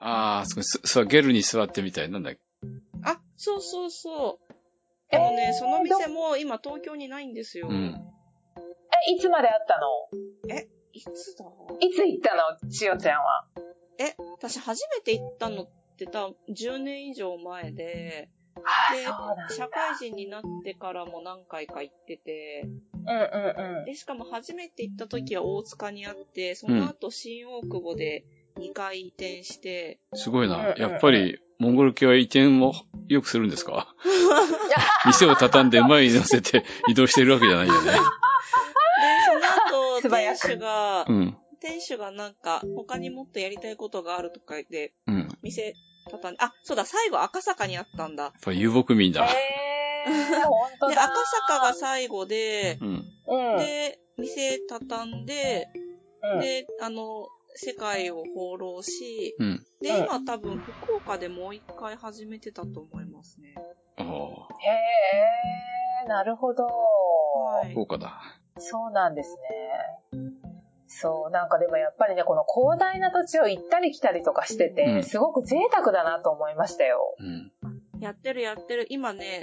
Speaker 4: ああ、そこす、そう、ゲルに座ってみたい。なんだっけ？
Speaker 5: あ、そうそうそう。
Speaker 3: えー
Speaker 5: でもね、その店も今東京にないんですよ。
Speaker 4: うん。
Speaker 3: ーえ、いつまであったの？
Speaker 5: いつだ？
Speaker 3: いつ行ったの千代ちゃんは？
Speaker 5: え、私初めて行ったのって多分10年以上前で、
Speaker 3: あ
Speaker 5: で。社会人になってからも何回か行ってて、
Speaker 3: うんうん。
Speaker 5: で、しかも初めて行った時は大塚にあって、その後新大久保で2回移転して、
Speaker 4: すごいな。やっぱり、モンゴル系は移転もよくするんですか？店を畳んで前に乗せて移動してるわけじゃないよね。
Speaker 5: で、その後、店主が
Speaker 4: う、ん。
Speaker 5: 店主がなんか、他にもっとやりたいことがあるとか言って、
Speaker 4: うん。やっ
Speaker 5: 店畳んで、あ、そうだ、最後赤坂にあったんだ。
Speaker 4: ぱ遊牧民だ。
Speaker 3: へー、ほんと
Speaker 5: で、
Speaker 3: だ。
Speaker 5: 赤坂が最後で、
Speaker 4: うん。
Speaker 3: うん。
Speaker 5: で、店畳んで、
Speaker 3: うん、
Speaker 5: で、あの、世界を放浪し、
Speaker 4: うん。
Speaker 5: で、
Speaker 3: うん
Speaker 5: 今多分福岡でもう一回始めてたと思いますね。
Speaker 3: へー、なるほど。
Speaker 5: はい。
Speaker 4: 豪華だ。
Speaker 3: そうなんですね。そう、なんかでもやっぱりね、この広大な土地を行ったり来たりとかしてて、
Speaker 4: うん
Speaker 3: すごく贅沢だなと思いましたよ。
Speaker 4: うん。
Speaker 5: やってるやってる。今ね、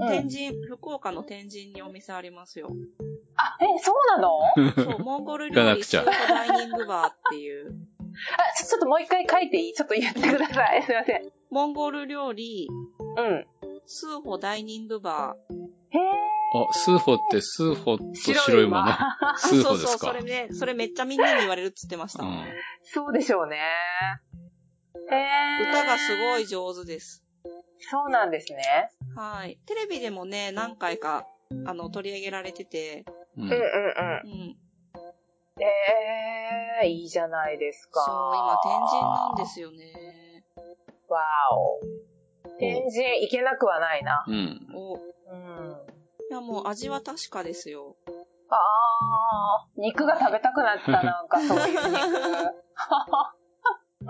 Speaker 3: うん
Speaker 5: 天神、福岡の天神にお店ありますよ。
Speaker 3: あ、え、そうなの？
Speaker 5: そう、モンゴル料理ス
Speaker 4: くちゃ
Speaker 5: ープダイニングバーっていう。
Speaker 3: あ、ちょちょっともう一回書いていい？ちょっと言ってください。すいません。
Speaker 5: モンゴル料理、
Speaker 3: うん。
Speaker 5: スーホダイニングバー。
Speaker 3: へ
Speaker 4: あ、スーホってスーホと
Speaker 3: ー。
Speaker 4: 白いもの。
Speaker 5: あ
Speaker 4: スー
Speaker 5: そうそう、
Speaker 4: ホですか？
Speaker 5: それね、それめっちゃみんなに言われるっつってました。
Speaker 4: うん。
Speaker 3: そうでしょうね。へー。
Speaker 5: 歌がすごい上手です。
Speaker 3: そうなんですね。
Speaker 5: はい。テレビでもね、何回か、あの、取り上げられてて、
Speaker 4: う
Speaker 3: うんうんうん。
Speaker 5: うん。
Speaker 3: えー、いいじゃないですか。
Speaker 5: そう、今天神なんですよね。
Speaker 3: わーお。天神行けなくはないな。
Speaker 4: うん。
Speaker 5: お、い
Speaker 3: うん。
Speaker 5: やもう味は確かですよ。
Speaker 3: あー、肉が食べたくなった、なんか そういう肉。うん。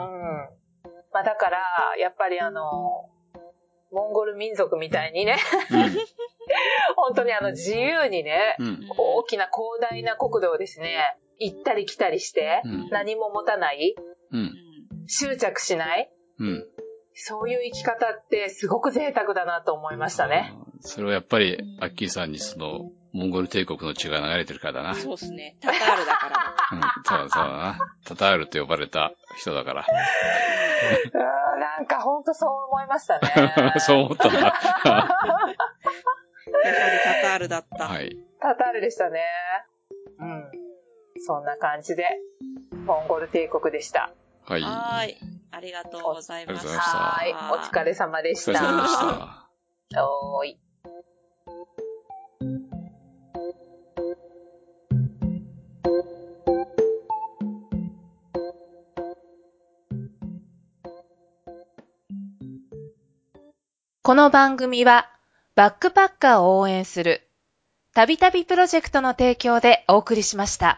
Speaker 3: まあだから、やっぱりあの、モンゴル民族みたいにね、本当にあの自由にね、
Speaker 4: うん。うん。
Speaker 3: 大きな広大な国土をですね、行ったり来たりして、
Speaker 4: うん。
Speaker 3: 何も持たない、
Speaker 4: う。
Speaker 5: うんん。
Speaker 3: 執着しない、
Speaker 4: うん。
Speaker 3: そういう生き方ってすごく贅沢だなと思いましたね。
Speaker 4: それはやっぱり、アッキーさんにその、モンゴル帝国の血が流れてるからだな。
Speaker 5: そうですね。タタールだからだ。
Speaker 4: うん。そうだそうだな。タタールと呼ばれた人だから。
Speaker 3: うんなんか本当そう思いましたね。
Speaker 4: そう思ったんだ。
Speaker 5: やはりタタールだった。
Speaker 4: はい。
Speaker 3: タタールでしたね。うん。そんな感じで、モンゴル帝国でした。
Speaker 4: はい。
Speaker 5: はーい。
Speaker 4: ありがとうございました。
Speaker 3: はい。お疲れ様で
Speaker 4: お
Speaker 3: した。
Speaker 4: 疲れ様でした。
Speaker 3: おーい。
Speaker 2: この番組は、バックパッカーを応援する、たびたびプロジェクトの提供でお送りしました。